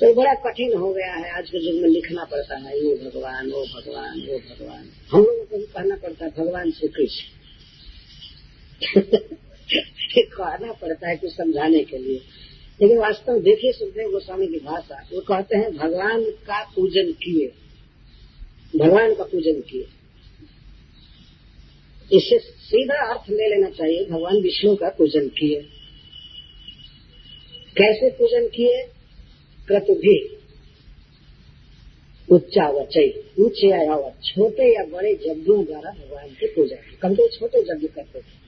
तो बड़ा कठिन हो गया है, आज के युग में लिखना पड़ता है ये भगवान वो भगवान वो भगवान। हम लोगों को भी कहना पड़ता है, भगवान श्री कृष्ण। कहना पड़ता है कुछ समझाने के लिए। लेकिन वास्तव में देखिए सुखदेव गोस्वामी की भाषा, वो कहते हैं, भगवान का पूजन किए। भगवान का पूजन किए। इससे सीधा अर्थ ले लेना चाहिए, भगवान विष्णु का पूजन किए। कैसे पूजन किए? कृत भी उच्चा उच्चावचय ऊँचे आया हुआ, छोटे या बड़े यज्ञों द्वारा भगवान की पूजा कम तो छोटे यज्ञ करते थे।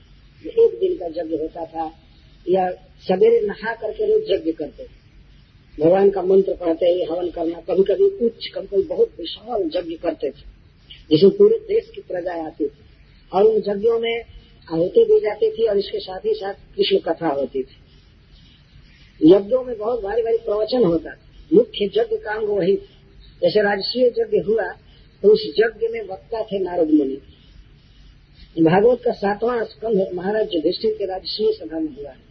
एक दिन का यज्ञ होता था या सवेरे नहा करके रोज यज्ञ करते थे भगवान का मंत्र पढ़ते ही, हवन करना। कभी कभी उच्च कभी कभी बहुत विशाल यज्ञ करते थे, जिसमें पूरे देश की प्रजा आती थी। और उन यज्ञों में आहुति दी जाती थी और इसके साथ ही साथ कृष्ण कथा होती थी। यज्ञों में बहुत भारी भारी प्रवचन होता था। मुख्य यज्ञ काम वही था। जैसे राजस्वीय यज्ञ हुआ तो उस यज्ञ में वक्ता थे नारद मुनि। भागवत का सातवां स्कंध महाराज युधिष्ठिर के राजस्वीय सभा में हुआ है।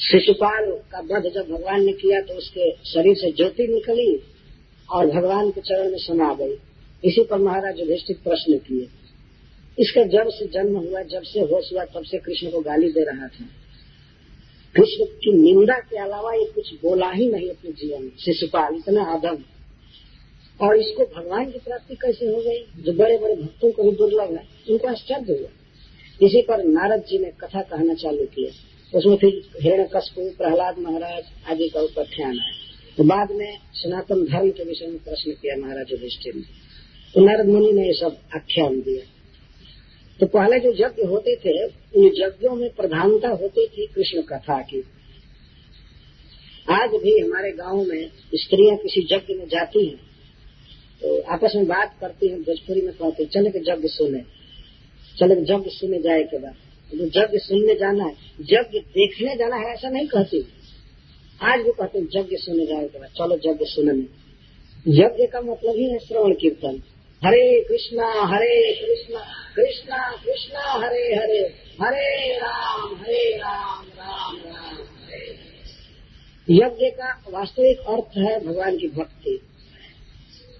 शिशुपाल का वध जब भगवान ने किया तो उसके शरीर से ज्योति निकली और भगवान के चरण में समा गई। इसी पर महाराज युधिष्ठिर प्रश्न किए। इसका जब से जन्म हुआ, जब से होश हुआ, तब से कृष्ण को गाली दे रहा था। कृष्ण की निंदा के अलावा ये कुछ बोला ही नहीं अपने जीवन में। शिशुपाल इतना आदम। और इसको भगवान की प्राप्ति कैसे हो गई? जो बड़े बड़े भक्तों को भी दुर्लभ है, उनको आश्चर्य हुआ। इसी पर नारद जी ने कथा कहना चालू किया। उसमें फिर हिरण कशपू प्रहलाद महाराज आदि का उपाख्यान है। तो बाद में सनातन धर्म के विषय में प्रश्न किया महाराज युधिष्ठिर ने। तो नारद मुनि ने ये सब आख्यान दिया। तो पहले जो यज्ञ होते थे, उन यज्ञों में प्रधानता होती थी कृष्ण कथा की। आज भी हमारे गाँव में स्त्रियाँ किसी यज्ञ में जाती हैं तो आपस में बात करती हैं, भोजपुरी में कहते चले के यज्ञ सुने। चले के यज्ञ सुने जाए के बाद। जो यज्ञ सुनने जाना है। यज्ञ देखने जाना है, ऐसा नहीं कहती आज भी कहते यज्ञ सुनने जाए बाद चलो यज्ञ सुनने। यज्ञ का मतलब ही है श्रवण कीर्तन। हरे कृष्णा हरे कृष्णा कृष्णा कृष्णा, हरे हरे हरे राम हरे राम राम राम यज्ञ का वास्तविक अर्थ है भगवान की भक्ति।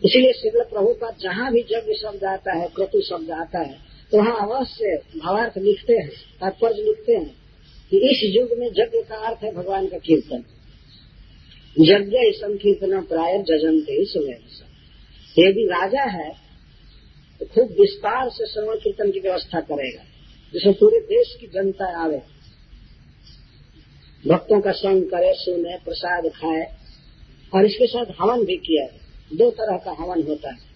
इसलिए श्रील प्रभु का जहाँ भी यज्ञ शब्द आता है, क्रतु शब्द आता है तो वहाँ अवश्य भावार्थ लिखते हैं, तात्पर्य लिखते हैं कि इस युग में यज्ञ का अर्थ है भगवान का कीर्तन। यज्ञ संकीर्तन प्राय जजनते सुबह यदि राजा है तो खूब विस्तार से श्रवण कीर्तन की व्यवस्था करेगा, जिसमें पूरे देश की जनता आवे। भक्तों का संग करे, सुने, प्रसाद खाए, और इसके साथ हवन भी किया। दो तरह का हवन होता है।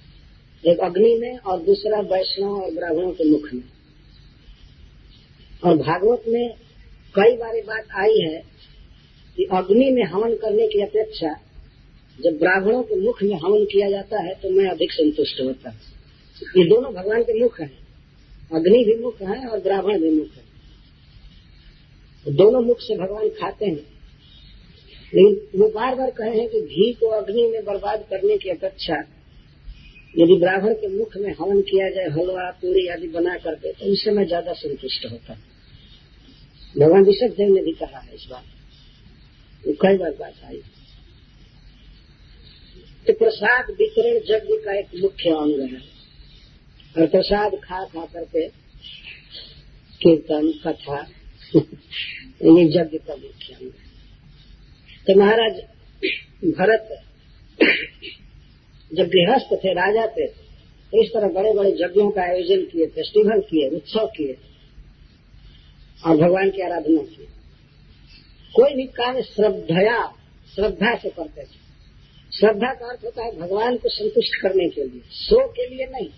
एक अग्नि में और दूसरा वैष्णव और ब्राह्मणों के मुख में। और भागवत में कई बार बात आई है कि अग्नि में हवन करने की अपेक्षा जब ब्राह्मणों के मुख में हवन किया जाता है तो मैं अधिक संतुष्ट होता ये दोनों भगवान के मुख हैं। अग्नि भी मुख है और ब्राह्मण भी मुख है। तो दोनों मुख से भगवान खाते हैं। लेकिन वो बार बार कहे हैं कि घी को अग्नि में बर्बाद करने की अपेक्षा यदि ब्राह्मण के मुख में हवन किया जाए, हलवा, पूरी आदि बना करके तो उससे मैं ज़्यादा संतुष्ट होता हूँ। भगवान ऋषभ देव ने भी कहा है इस बात। कई बार बात आई। तो प्रसाद वितरण यज्ञ का एक मुख्य अंग है। और प्रसाद खा खा करके कीर्तन, कथा, ये यज्ञ का मुख्य अंग है। तो महाराज, भरत जब गृहस्थ थे, राजा थे तो इस तरह बड़े बड़े यज्ञों का आयोजन किए फेस्टिवल किए, उत्सव किए और भगवान की आराधना की। कोई भी कार्य श्रद्धया, श्रद्धा से करते थे। श्रद्धा का अर्थ होता है भगवान को संतुष्ट करने के लिए शो के लिए नहीं।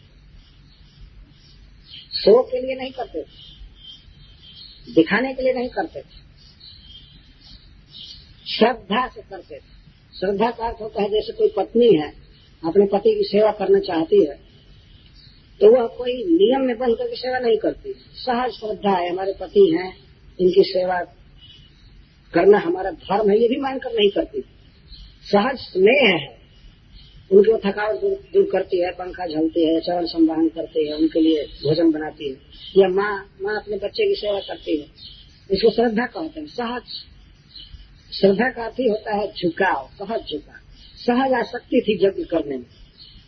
शो के लिए नहीं करते थे। दिखाने के लिए नहीं करते थे। श्रद्धा से करते थे। श्रद्धा का अर्थ होता है जैसे कोई पत्नी है अपने पति की सेवा करना चाहती है तो वह कोई नियम में बंध करके सेवा नहीं करती। सहज श्रद्धा है हमारे पति हैं इनकी सेवा करना हमारा धर्म है ये भी मानकर नहीं करती। सहज स्नेह है उनकी थकावट दूर, दूर करती है पंखा झलती है चरण संवाहन करती है उनके लिए भोजन बनाती है या माँ माँ अपने बच्चे की सेवा करती है। इसको श्रद्धा कहते हैं। सहज श्रद्धा का अर्थ होता है झुकाव सहज झुकाव। सहज आसक्ति थी यज्ञ करने में,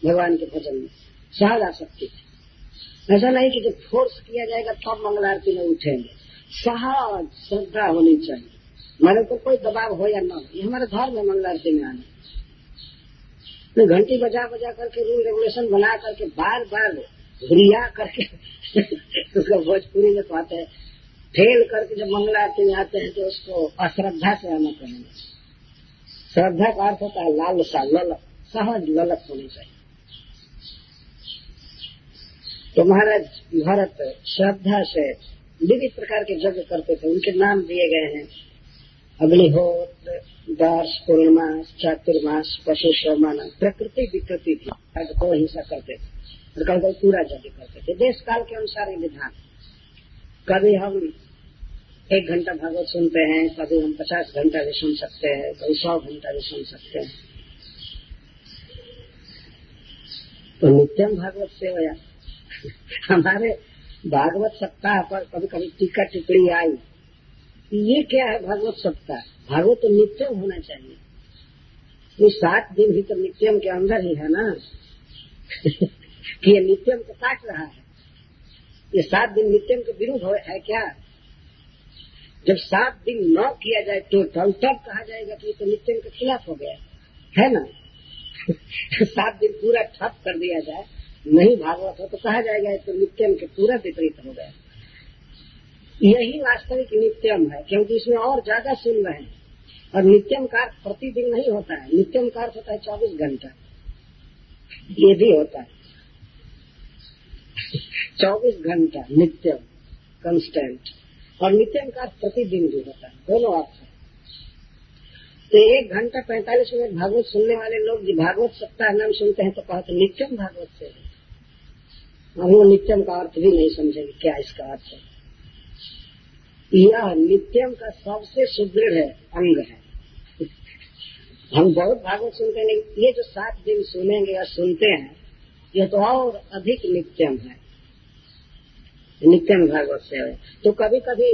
भगवान के भजन में। सहज आसक्ति थी। ऐसा नहीं कि जब फोर्स किया जाएगा तब मंगल आरती में उठेंगे। सहज श्रद्धा होनी चाहिए। हमारे ऊपर कोई दबाव हो या न हो, ये हमारे धर्म है मंगल आरती में आना। तो घंटी बजा बजा करके रूल रेगुलेशन बना करके बार बार रिया करके उसका भोजपुरी में कहते हैं। फेल करके जब मंगल आरती में आते हैं तो उसको अश्रद्धा से आना कहेंगे श्रद्धा का अर्थ होता है लाल सा ललक सहज ललक होनी चाहिए। तो महाराज भरत श्रद्धा से विविध प्रकार के यज्ञ करते थे, उनके नाम दिए गए हैं। अग्निहोत्र दर्श पूर्णमास, चातुर्मास, पशु शर्माना प्रकृति, विकृति थी। को हिंसा करते थे। और कल कल पूरा यज्ञ करते थे। देश काल के अनुसार ये विधान। कभी हम एक घंटा भागवत सुनते हैं कभी हम पचास घंटा भी सुन सकते हैं कभी सौ घंटा भी सुन सकते हैं। तो नित्यम भागवत से होया हमारे भागवत सप्ताह पर कभी कभी टीका टिप्पणी आई ये क्या है भागवत सप्ताह? भागवत तो नित्यम होना चाहिए। ये सात दिन ही तो नित्यम के अंदर ही है ना? कि ये नित्यम को काट रहा है। ये सात दिन नित्यम के विरुद्ध है क्या? जब सात दिन न किया जाए तो तब कहा जाएगा कि ये तो नित्यम के खिलाफ हो गया। है ना? सात दिन पूरा ठप कर दिया जाए, नहीं भागवत हो तो कहा जाएगा तो नित्यम के पूरा विपरीत हो गया। यही वास्तविक नित्यम है, क्योंकि इसमें और ज़्यादा सुन रहे हैं। और नित्यम का प्रतिदिन नहीं होता है। नित्यम का अर्थ होता है चौबीस घंटा। ये भी होता है। चौबीस घंटा नित्यम कंस्टेंट और नित्यम का प्रतिदिन भी होता है। दोनों अर्थ है। तो एक घंटा पैंतालीस मिनट भागवत सुनने वाले लोग जो भागवत सप्ताह नाम सुनते हैं तो कहते नित्यम भागवत से है। हम वो नित्यम का अर्थ भी नहीं समझेंगे, क्या इसका अर्थ है? यह नित्यम का सबसे सुदृढ़ है, अंग है। हम बहुत भागवत सुनते हैं ये जो सात दिन सुनेंगे या सुनते हैं यह तो और अधिक नित्यम है। नित्यम भागवत से है। तो कभी कभी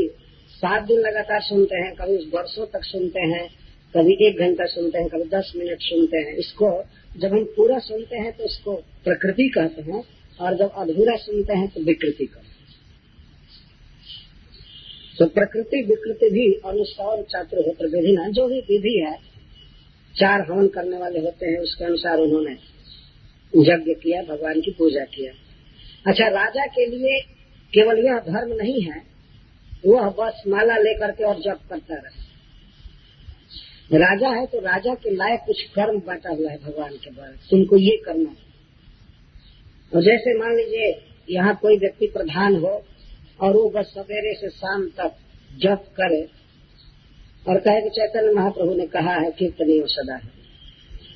सात दिन लगातार सुनते हैं, कभी वर्षों तक सुनते हैं, कभी एक घंटा सुनते हैं, कभी दस मिनट सुनते हैं। इसको जब हम पूरा सुनते हैं तो इसको प्रकृति कहते हैं, और जब अधूरा सुनते हैं तो विकृति कहते हैं। तो प्रकृति, विकृति भी अनुसार चातुर्होत्र विधि ना, जो भी विधि है, चार हवन करने वाले होते हैं, उसके अनुसार उन्होंने यज्ञ किया, भगवान की पूजा किया। अच्छा राजा के लिए केवल यह धर्म नहीं है, वह बस माला लेकर के और जप करता रहे। राजा है तो राजा के लायक कुछ कर्म बांटा हुआ है भगवान के द्वारा। तुमको ये करना है। और जैसे मान लीजिए, यहाँ कोई व्यक्ति प्रधान हो और वो बस सवेरे से शाम तक जप करे और कहे कि चैतन्य महाप्रभु ने कहा है, कीर्तनीय सदा है।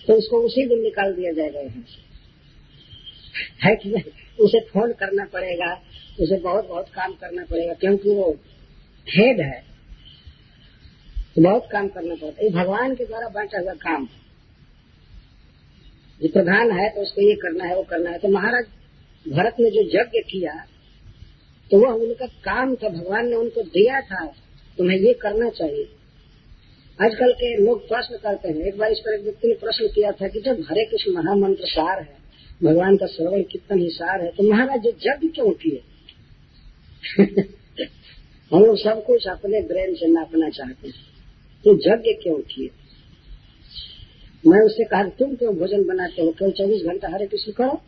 तो उसको उसी दिन निकाल दिया जाएगा यहाँ से। है कि उसे फ़ोन करना पड़ेगा उसे बहुत बहुत काम करना पड़ेगा, क्योंकि वो हेड है। तो बहुत काम करना पड़ता है। ये भगवान के द्वारा बांटा हुआ काम जो प्रधान है तो उसको ये करना है, वो करना है। तो महाराज, भरत ने जो यज्ञ किया तो वह उनका काम था। भगवान ने उनको दिया था, तुम्हें ये करना चाहिए। आजकल के लोग प्रश्न करते हैं। एक बार इस पर एक व्यक्ति ने प्रश्न किया था कि जब हरे कृष्ण महामंत्र सार है, भगवान का श्रवण कीर्तन ही सार है तो महाराज जो यज्ञ क्यों किए? हम लोग सब कुछ अपने ब्रेन से नापना चाहते हैं। तो यज्ञ क्यों किए? मैं उससे कहा, तुम क्यों भोजन बनाते हो? क्यों चौबीस घंटा हरे कृष्ण करो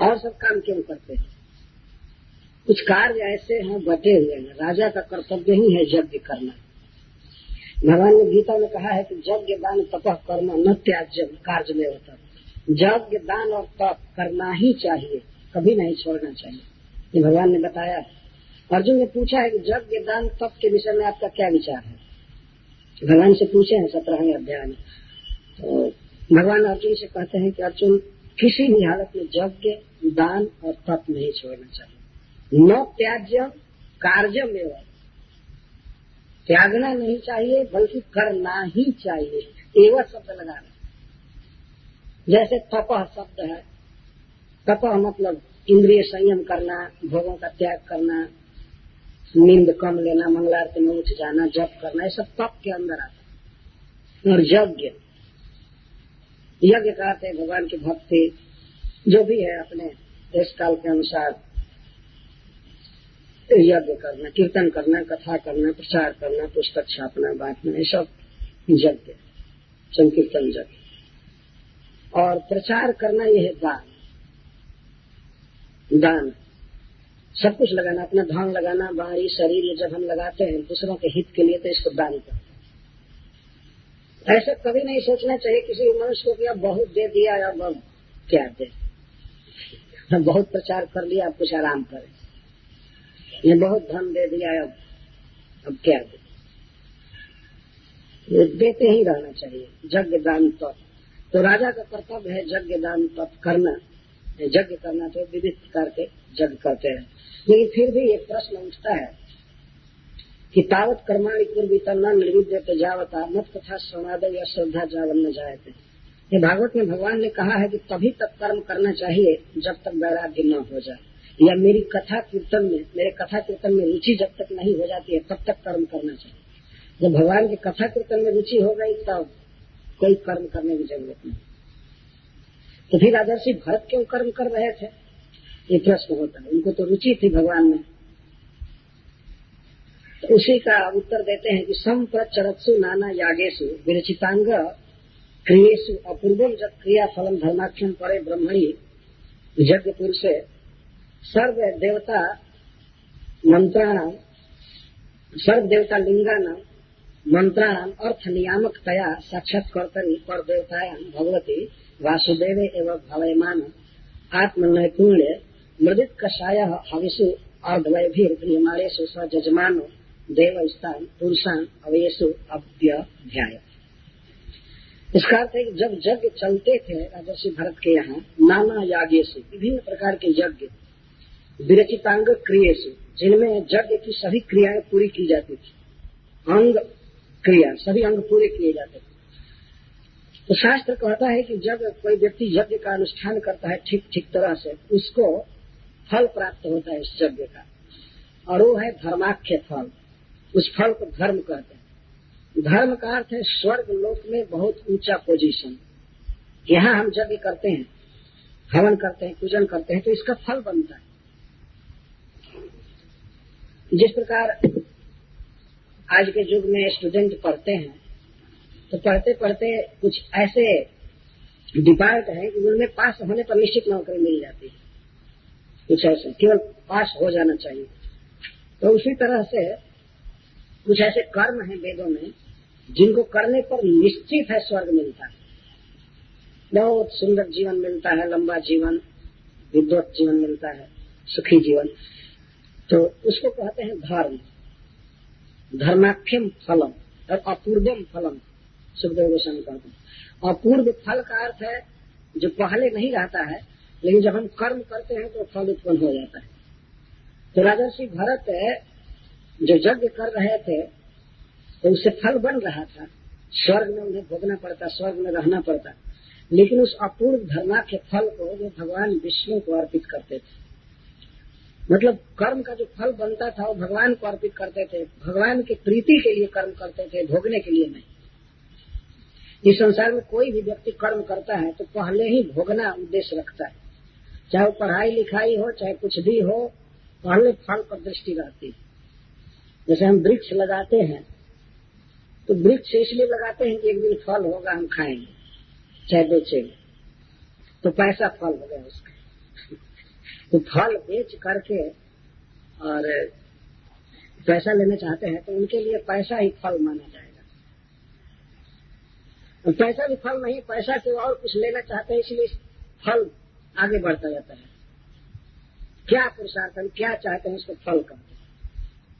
और सब काम क्यों करते हैं? कुछ कार्य ऐसे हैं, बटे हुए हैं। राजा का कर्तव्य ही है यज्ञ करना। भगवान ने गीता में कहा है कि यज्ञ दान तपह करना न त्याज्य कार्य में होता। यज्ञ दान और तप करना ही चाहिए। कभी नहीं छोड़ना चाहिए। ये भगवान ने बताया। अर्जुन ने पूछा है कि यज्ञ दान तप के विषय में आपका क्या विचार है? भगवान से पूछे हैं सत्रहवें अध्याय में। तो भगवान अर्जुन से कहते हैं कि अर्जुन, किसी भी हालत में यज्ञ दान और तप नहीं छोड़ना चाहिए। न त्याज्य कार्य में त्यागना नहीं चाहिए, बल्कि करना ही चाहिए। एवं शब्द लगाना। जैसे तप शब्द है तपह मतलब इंद्रिय संयम करना, भोगों का त्याग करना, नींद कम लेना, मंगलारती में उठ जाना, जप करना, ये सब तप के अंदर आता है। और यज्ञ। यज्ञ कहते हैं भगवान की भक्ति, जो भी है अपने देश काल के अनुसार यज्ञ करना, कीर्तन करना, कथा करना, प्रचार करना, पुस्तक छापना बांटना ये सब यज्ञ, संकीर्तन यज्ञ। और प्रचार करना यह दान। दान सब कुछ लगाना, अपना धन लगाना, बाहरी शरीर ये जब हम लगाते हैं, दूसरों के हित के लिए तो इसको दान करते हैं ऐसा कभी नहीं सोचना चाहिए किसी मनुष्य को कि अब बहुत दे दिया अब अब क्या दे? बहुत प्रचार कर लिया अब कुछ आराम करें। ये बहुत धन दे दिया अब अब क्या दे? ये देते ही रहना चाहिए। यज्ञ दान तप। तो राजा का कर्तव्य है यज्ञ दान तप करना। यज्ञ करना तो विविध प्रकार के यज्ञ करते हैं। लेकिन फिर भी एक प्रश्न उठता है कि तावत कर्माणी पूर्वित न निर्विद्य जावता, मत कथा समाद या श्रद्धा जावन न जाए ये भागवत में भगवान ने कहा है कि तभी तक कर्म करना चाहिए जब तक वैराग्य न हो जाए। या मेरी कथा कीर्तन में, मेरे कथा कीर्तन में रुचि जब तक नहीं हो जाती है, तब तक कर्म करना चाहिए। जब भगवान की कथा कीर्तन में रुचि हो गई, तब कोई कर्म करने की ज़रूरत नहीं। तो फिर आदर्शी भरत क्यों कर्म कर रहे थे? ये प्रश्न होता है। उनको तो रुचि थी भगवान में। तो उसी का उत्तर देते हैं कि संप्रचरत्सु नाना यागेशु विरचितांग क्रियेशु अपूर्वम जब क्रिया फलम धर्माक्षम परे ब्रह्मणी यज्ञ पुरुषे सर्व देवता मंत्राणाम सर्व देवता लिंगानाम मंत्राणाम अर्थ नियामक तया साक्षात्कर्तरी पर देवतायाम भगवती वासुदेव एवं भवयमान आत्मनैपुण्य मृदित कषाय हविषु अर्धवैभिर क्रियमाणेशु स्वजमानो देवस्थान पुरुषान अवयसु अव्यध्याय इसका अर्थ है कि जब यज्ञ चलते थे, राजर्षि भरत के यहाँ नाना यागेशु विभिन्न प्रकार के यज्ञ, विरचितांग क्रियेशु जिनमें यज्ञ की सभी क्रियाएँ पूरी की जाती थी, अंग क्रिया, सभी अंग पूरे किए जाते थे। तो शास्त्र कहता है कि जब कोई व्यक्ति यज्ञ का अनुष्ठान करता है ठीक ठीक तरह से, उसको फल प्राप्त होता है इस यज्ञ का। और वो है धर्माख्य फल। उस फल को धर्म कहते हैं। धर्म का अर्थ है स्वर्ग लोक में बहुत ऊँचा पोजीशन यहाँ हम यज्ञ करते हैं, हवन करते हैं, पूजन करते हैं तो इसका फल बनता है। जिस प्रकार आज के युग में स्टूडेंट पढ़ते हैं तो पढ़ते पढ़ते कुछ ऐसे डिपार्ट है कि उनमें पास होने पर निश्चित नौकरी मिल जाती है। कुछ ऐसे, केवल पास हो जाना चाहिए। तो उसी तरह से कुछ ऐसे कर्म हैं वेदों में, जिनको करने पर निश्चित है स्वर्ग मिलता है। बहुत सुंदर जीवन मिलता है, लंबा जीवन, विद्वत जीवन मिलता है, सुखी जीवन। तो उसको कहते हैं धर्म। धर्माख्यम फलम और अपूर्वम फलम। सुखदेव गोस्वामी कहते हैं अपूर्व फल का अर्थ है, जो पहले नहीं रहता है, लेकिन जब हम कर्म करते हैं तो फल उत्पन्न हो जाता है। तो राजर्षि भरत, जो यज्ञ कर रहे थे तो उससे फल बन रहा था। स्वर्ग में उन्हें भोगना पड़ता, स्वर्ग में रहना पड़ता। लेकिन उस अपूर्व धर्मा के फल को वो भगवान विष्णु को अर्पित करते थे मतलब कर्म का जो फल बनता था, वो भगवान को अर्पित करते थे। भगवान की प्रीति के लिए कर्म करते थे, भोगने के लिए नहीं। इस संसार में कोई भी व्यक्ति कर्म करता है तो पहले ही भोगना उद्देश्य रखता है। चाहे वो पढ़ाई लिखाई हो, चाहे कुछ भी हो, पहले फल पर दृष्टि रहती है। जैसे हम वृक्ष लगाते हैं तो वृक्ष इसलिए लगाते हैं कि एक दिन फल होगा, हम खाएँगे, चाहे बेचेंगे तो पैसा फल हो गया उसका। तो फल बेच करके और पैसा लेना चाहते हैं तो उनके लिए पैसा ही फल माना और पैसा भी फल नहीं, पैसा के और कुछ लेना चाहते हैं, इसलिए फल आगे बढ़ता जाता है। क्या पुरुषार्थ हम क्या चाहते हैं उसको फल करते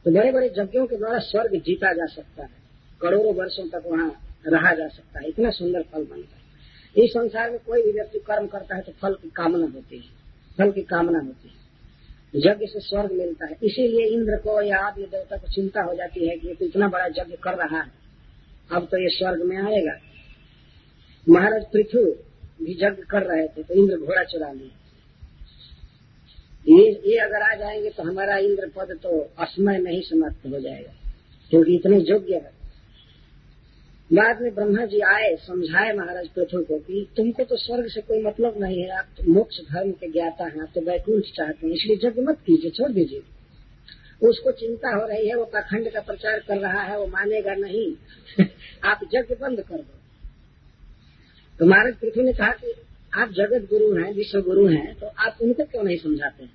तो बड़े बड़े यज्ञों के द्वारा स्वर्ग जीता जा सकता है, करोड़ों वर्षों तक वहाँ रहा जा सकता है, इतना सुंदर फल बनता है। इस संसार में कोई भी व्यक्ति कर्म करता है तो फल की कामना होती है, फल की कामना होती है। यज्ञ से स्वर्ग मिलता है, इसीलिए इंद्र को या आदि देवता को चिंता हो जाती है कि ये तो इतना बड़ा यज्ञ कर रहा है, अब तो ये स्वर्ग में आएगा। महाराज पृथ्वी भी यज्ञ कर रहे थे तो इंद्र घोड़ा चुरा लिए। ये ये अगर आ जाएँगे तो हमारा इंद्र पद तो असमय में ही समाप्त हो जाएगा, क्योंकि इतने योग्य है। बाद में ब्रह्मा जी आए, समझाए महाराज पृथ्वी को कि तुमको तो स्वर्ग से कोई मतलब नहीं है, आप तो मोक्ष धर्म के ज्ञाता हैं, आप तो वैकुंठ चाहते हैं, इसलिए यज्ञ मत कीजिए, छोड़ दीजिए। उसको चिंता हो रही है, वो पाखंड का प्रचार कर रहा है, वो मानेगा नहीं। आप यज्ञ बंद कर दो। तो महाराज पृथ्वी ने कहा कि आप जगत गुरु हैं, विश्व गुरु हैं तो आप उनको क्यों नहीं समझाते हैं?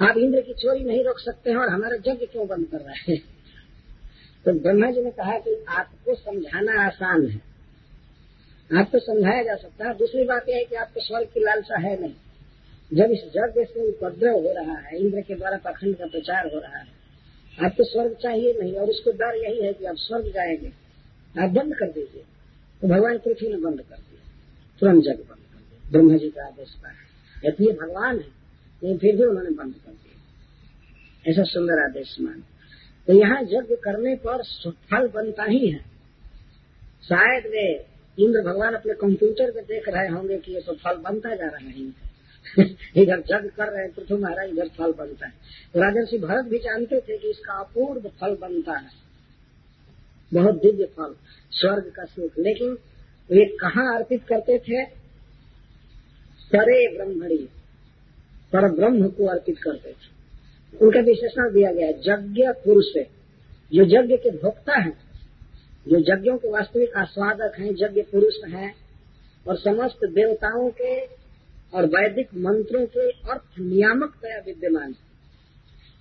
आप इंद्र की चोरी नहीं रोक सकते हैं और हमारा यज्ञ क्यों बंद कर रहे हैं? तो ब्रह्मा जी ने कहा कि आपको समझाना आसान है। आपको समझाया जा सकता है। दूसरी बात यह है कि आपको स्वर्ग की लालसा है नहीं। जब इस यज्ञ से उपद्रव हो रहा है, इंद्र के द्वारा पखंड का प्रचार हो रहा है, आपको स्वर्ग चाहिए नहीं, और उसको डर यही है कि आप स्वर्ग जाएँगे। आप बंद कर दीजिए। तो भगवान पृथ्वी ने बंद कर दिया, तुरंत जग बंद कर दिया, ब्रह्मा जी का आदेश पर। यदि भगवान है लेकिन फिर भी उन्होंने बंद कर दिया। ऐसा सुंदर आदेश मान। तो यहाँ यज्ञ करने पर फल बनता ही है। शायद वे इंद्र भगवान अपने कंप्यूटर पे देख रहे होंगे कि ये तो फल बनता जा रहा है। इधर जग कर रहे हैं, पृथ्वी महाराज, इधर फल बनता है। तो राजर्षि भरत भी जानते थे कि इसका अपूर्व फल बनता है। बहुत दिव्य फल, स्वर्ग का सुख। लेकिन वे कहाँ अर्पित करते थे? परे ब्रह्मणी पर ब्रह्म को अर्पित करते थे। उनका विशेषण दिया गया यज्ञ पुरुष जो यज्ञ के भोक्ता है, जो यज्ञों के वास्तविक आस्वादक हैं, यज्ञ पुरुष हैं, और समस्त देवताओं के और वैदिक मंत्रों के अर्थ नियामकतया विद्यमान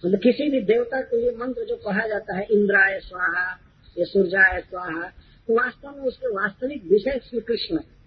मतलब किसी भी देवता के लिए मंत्र जो कहा जाता है, इंद्राय, स्वाहा या है स्वाहा। तो वास्तव में उसके वास्तविक विषय श्री कृष्ण है।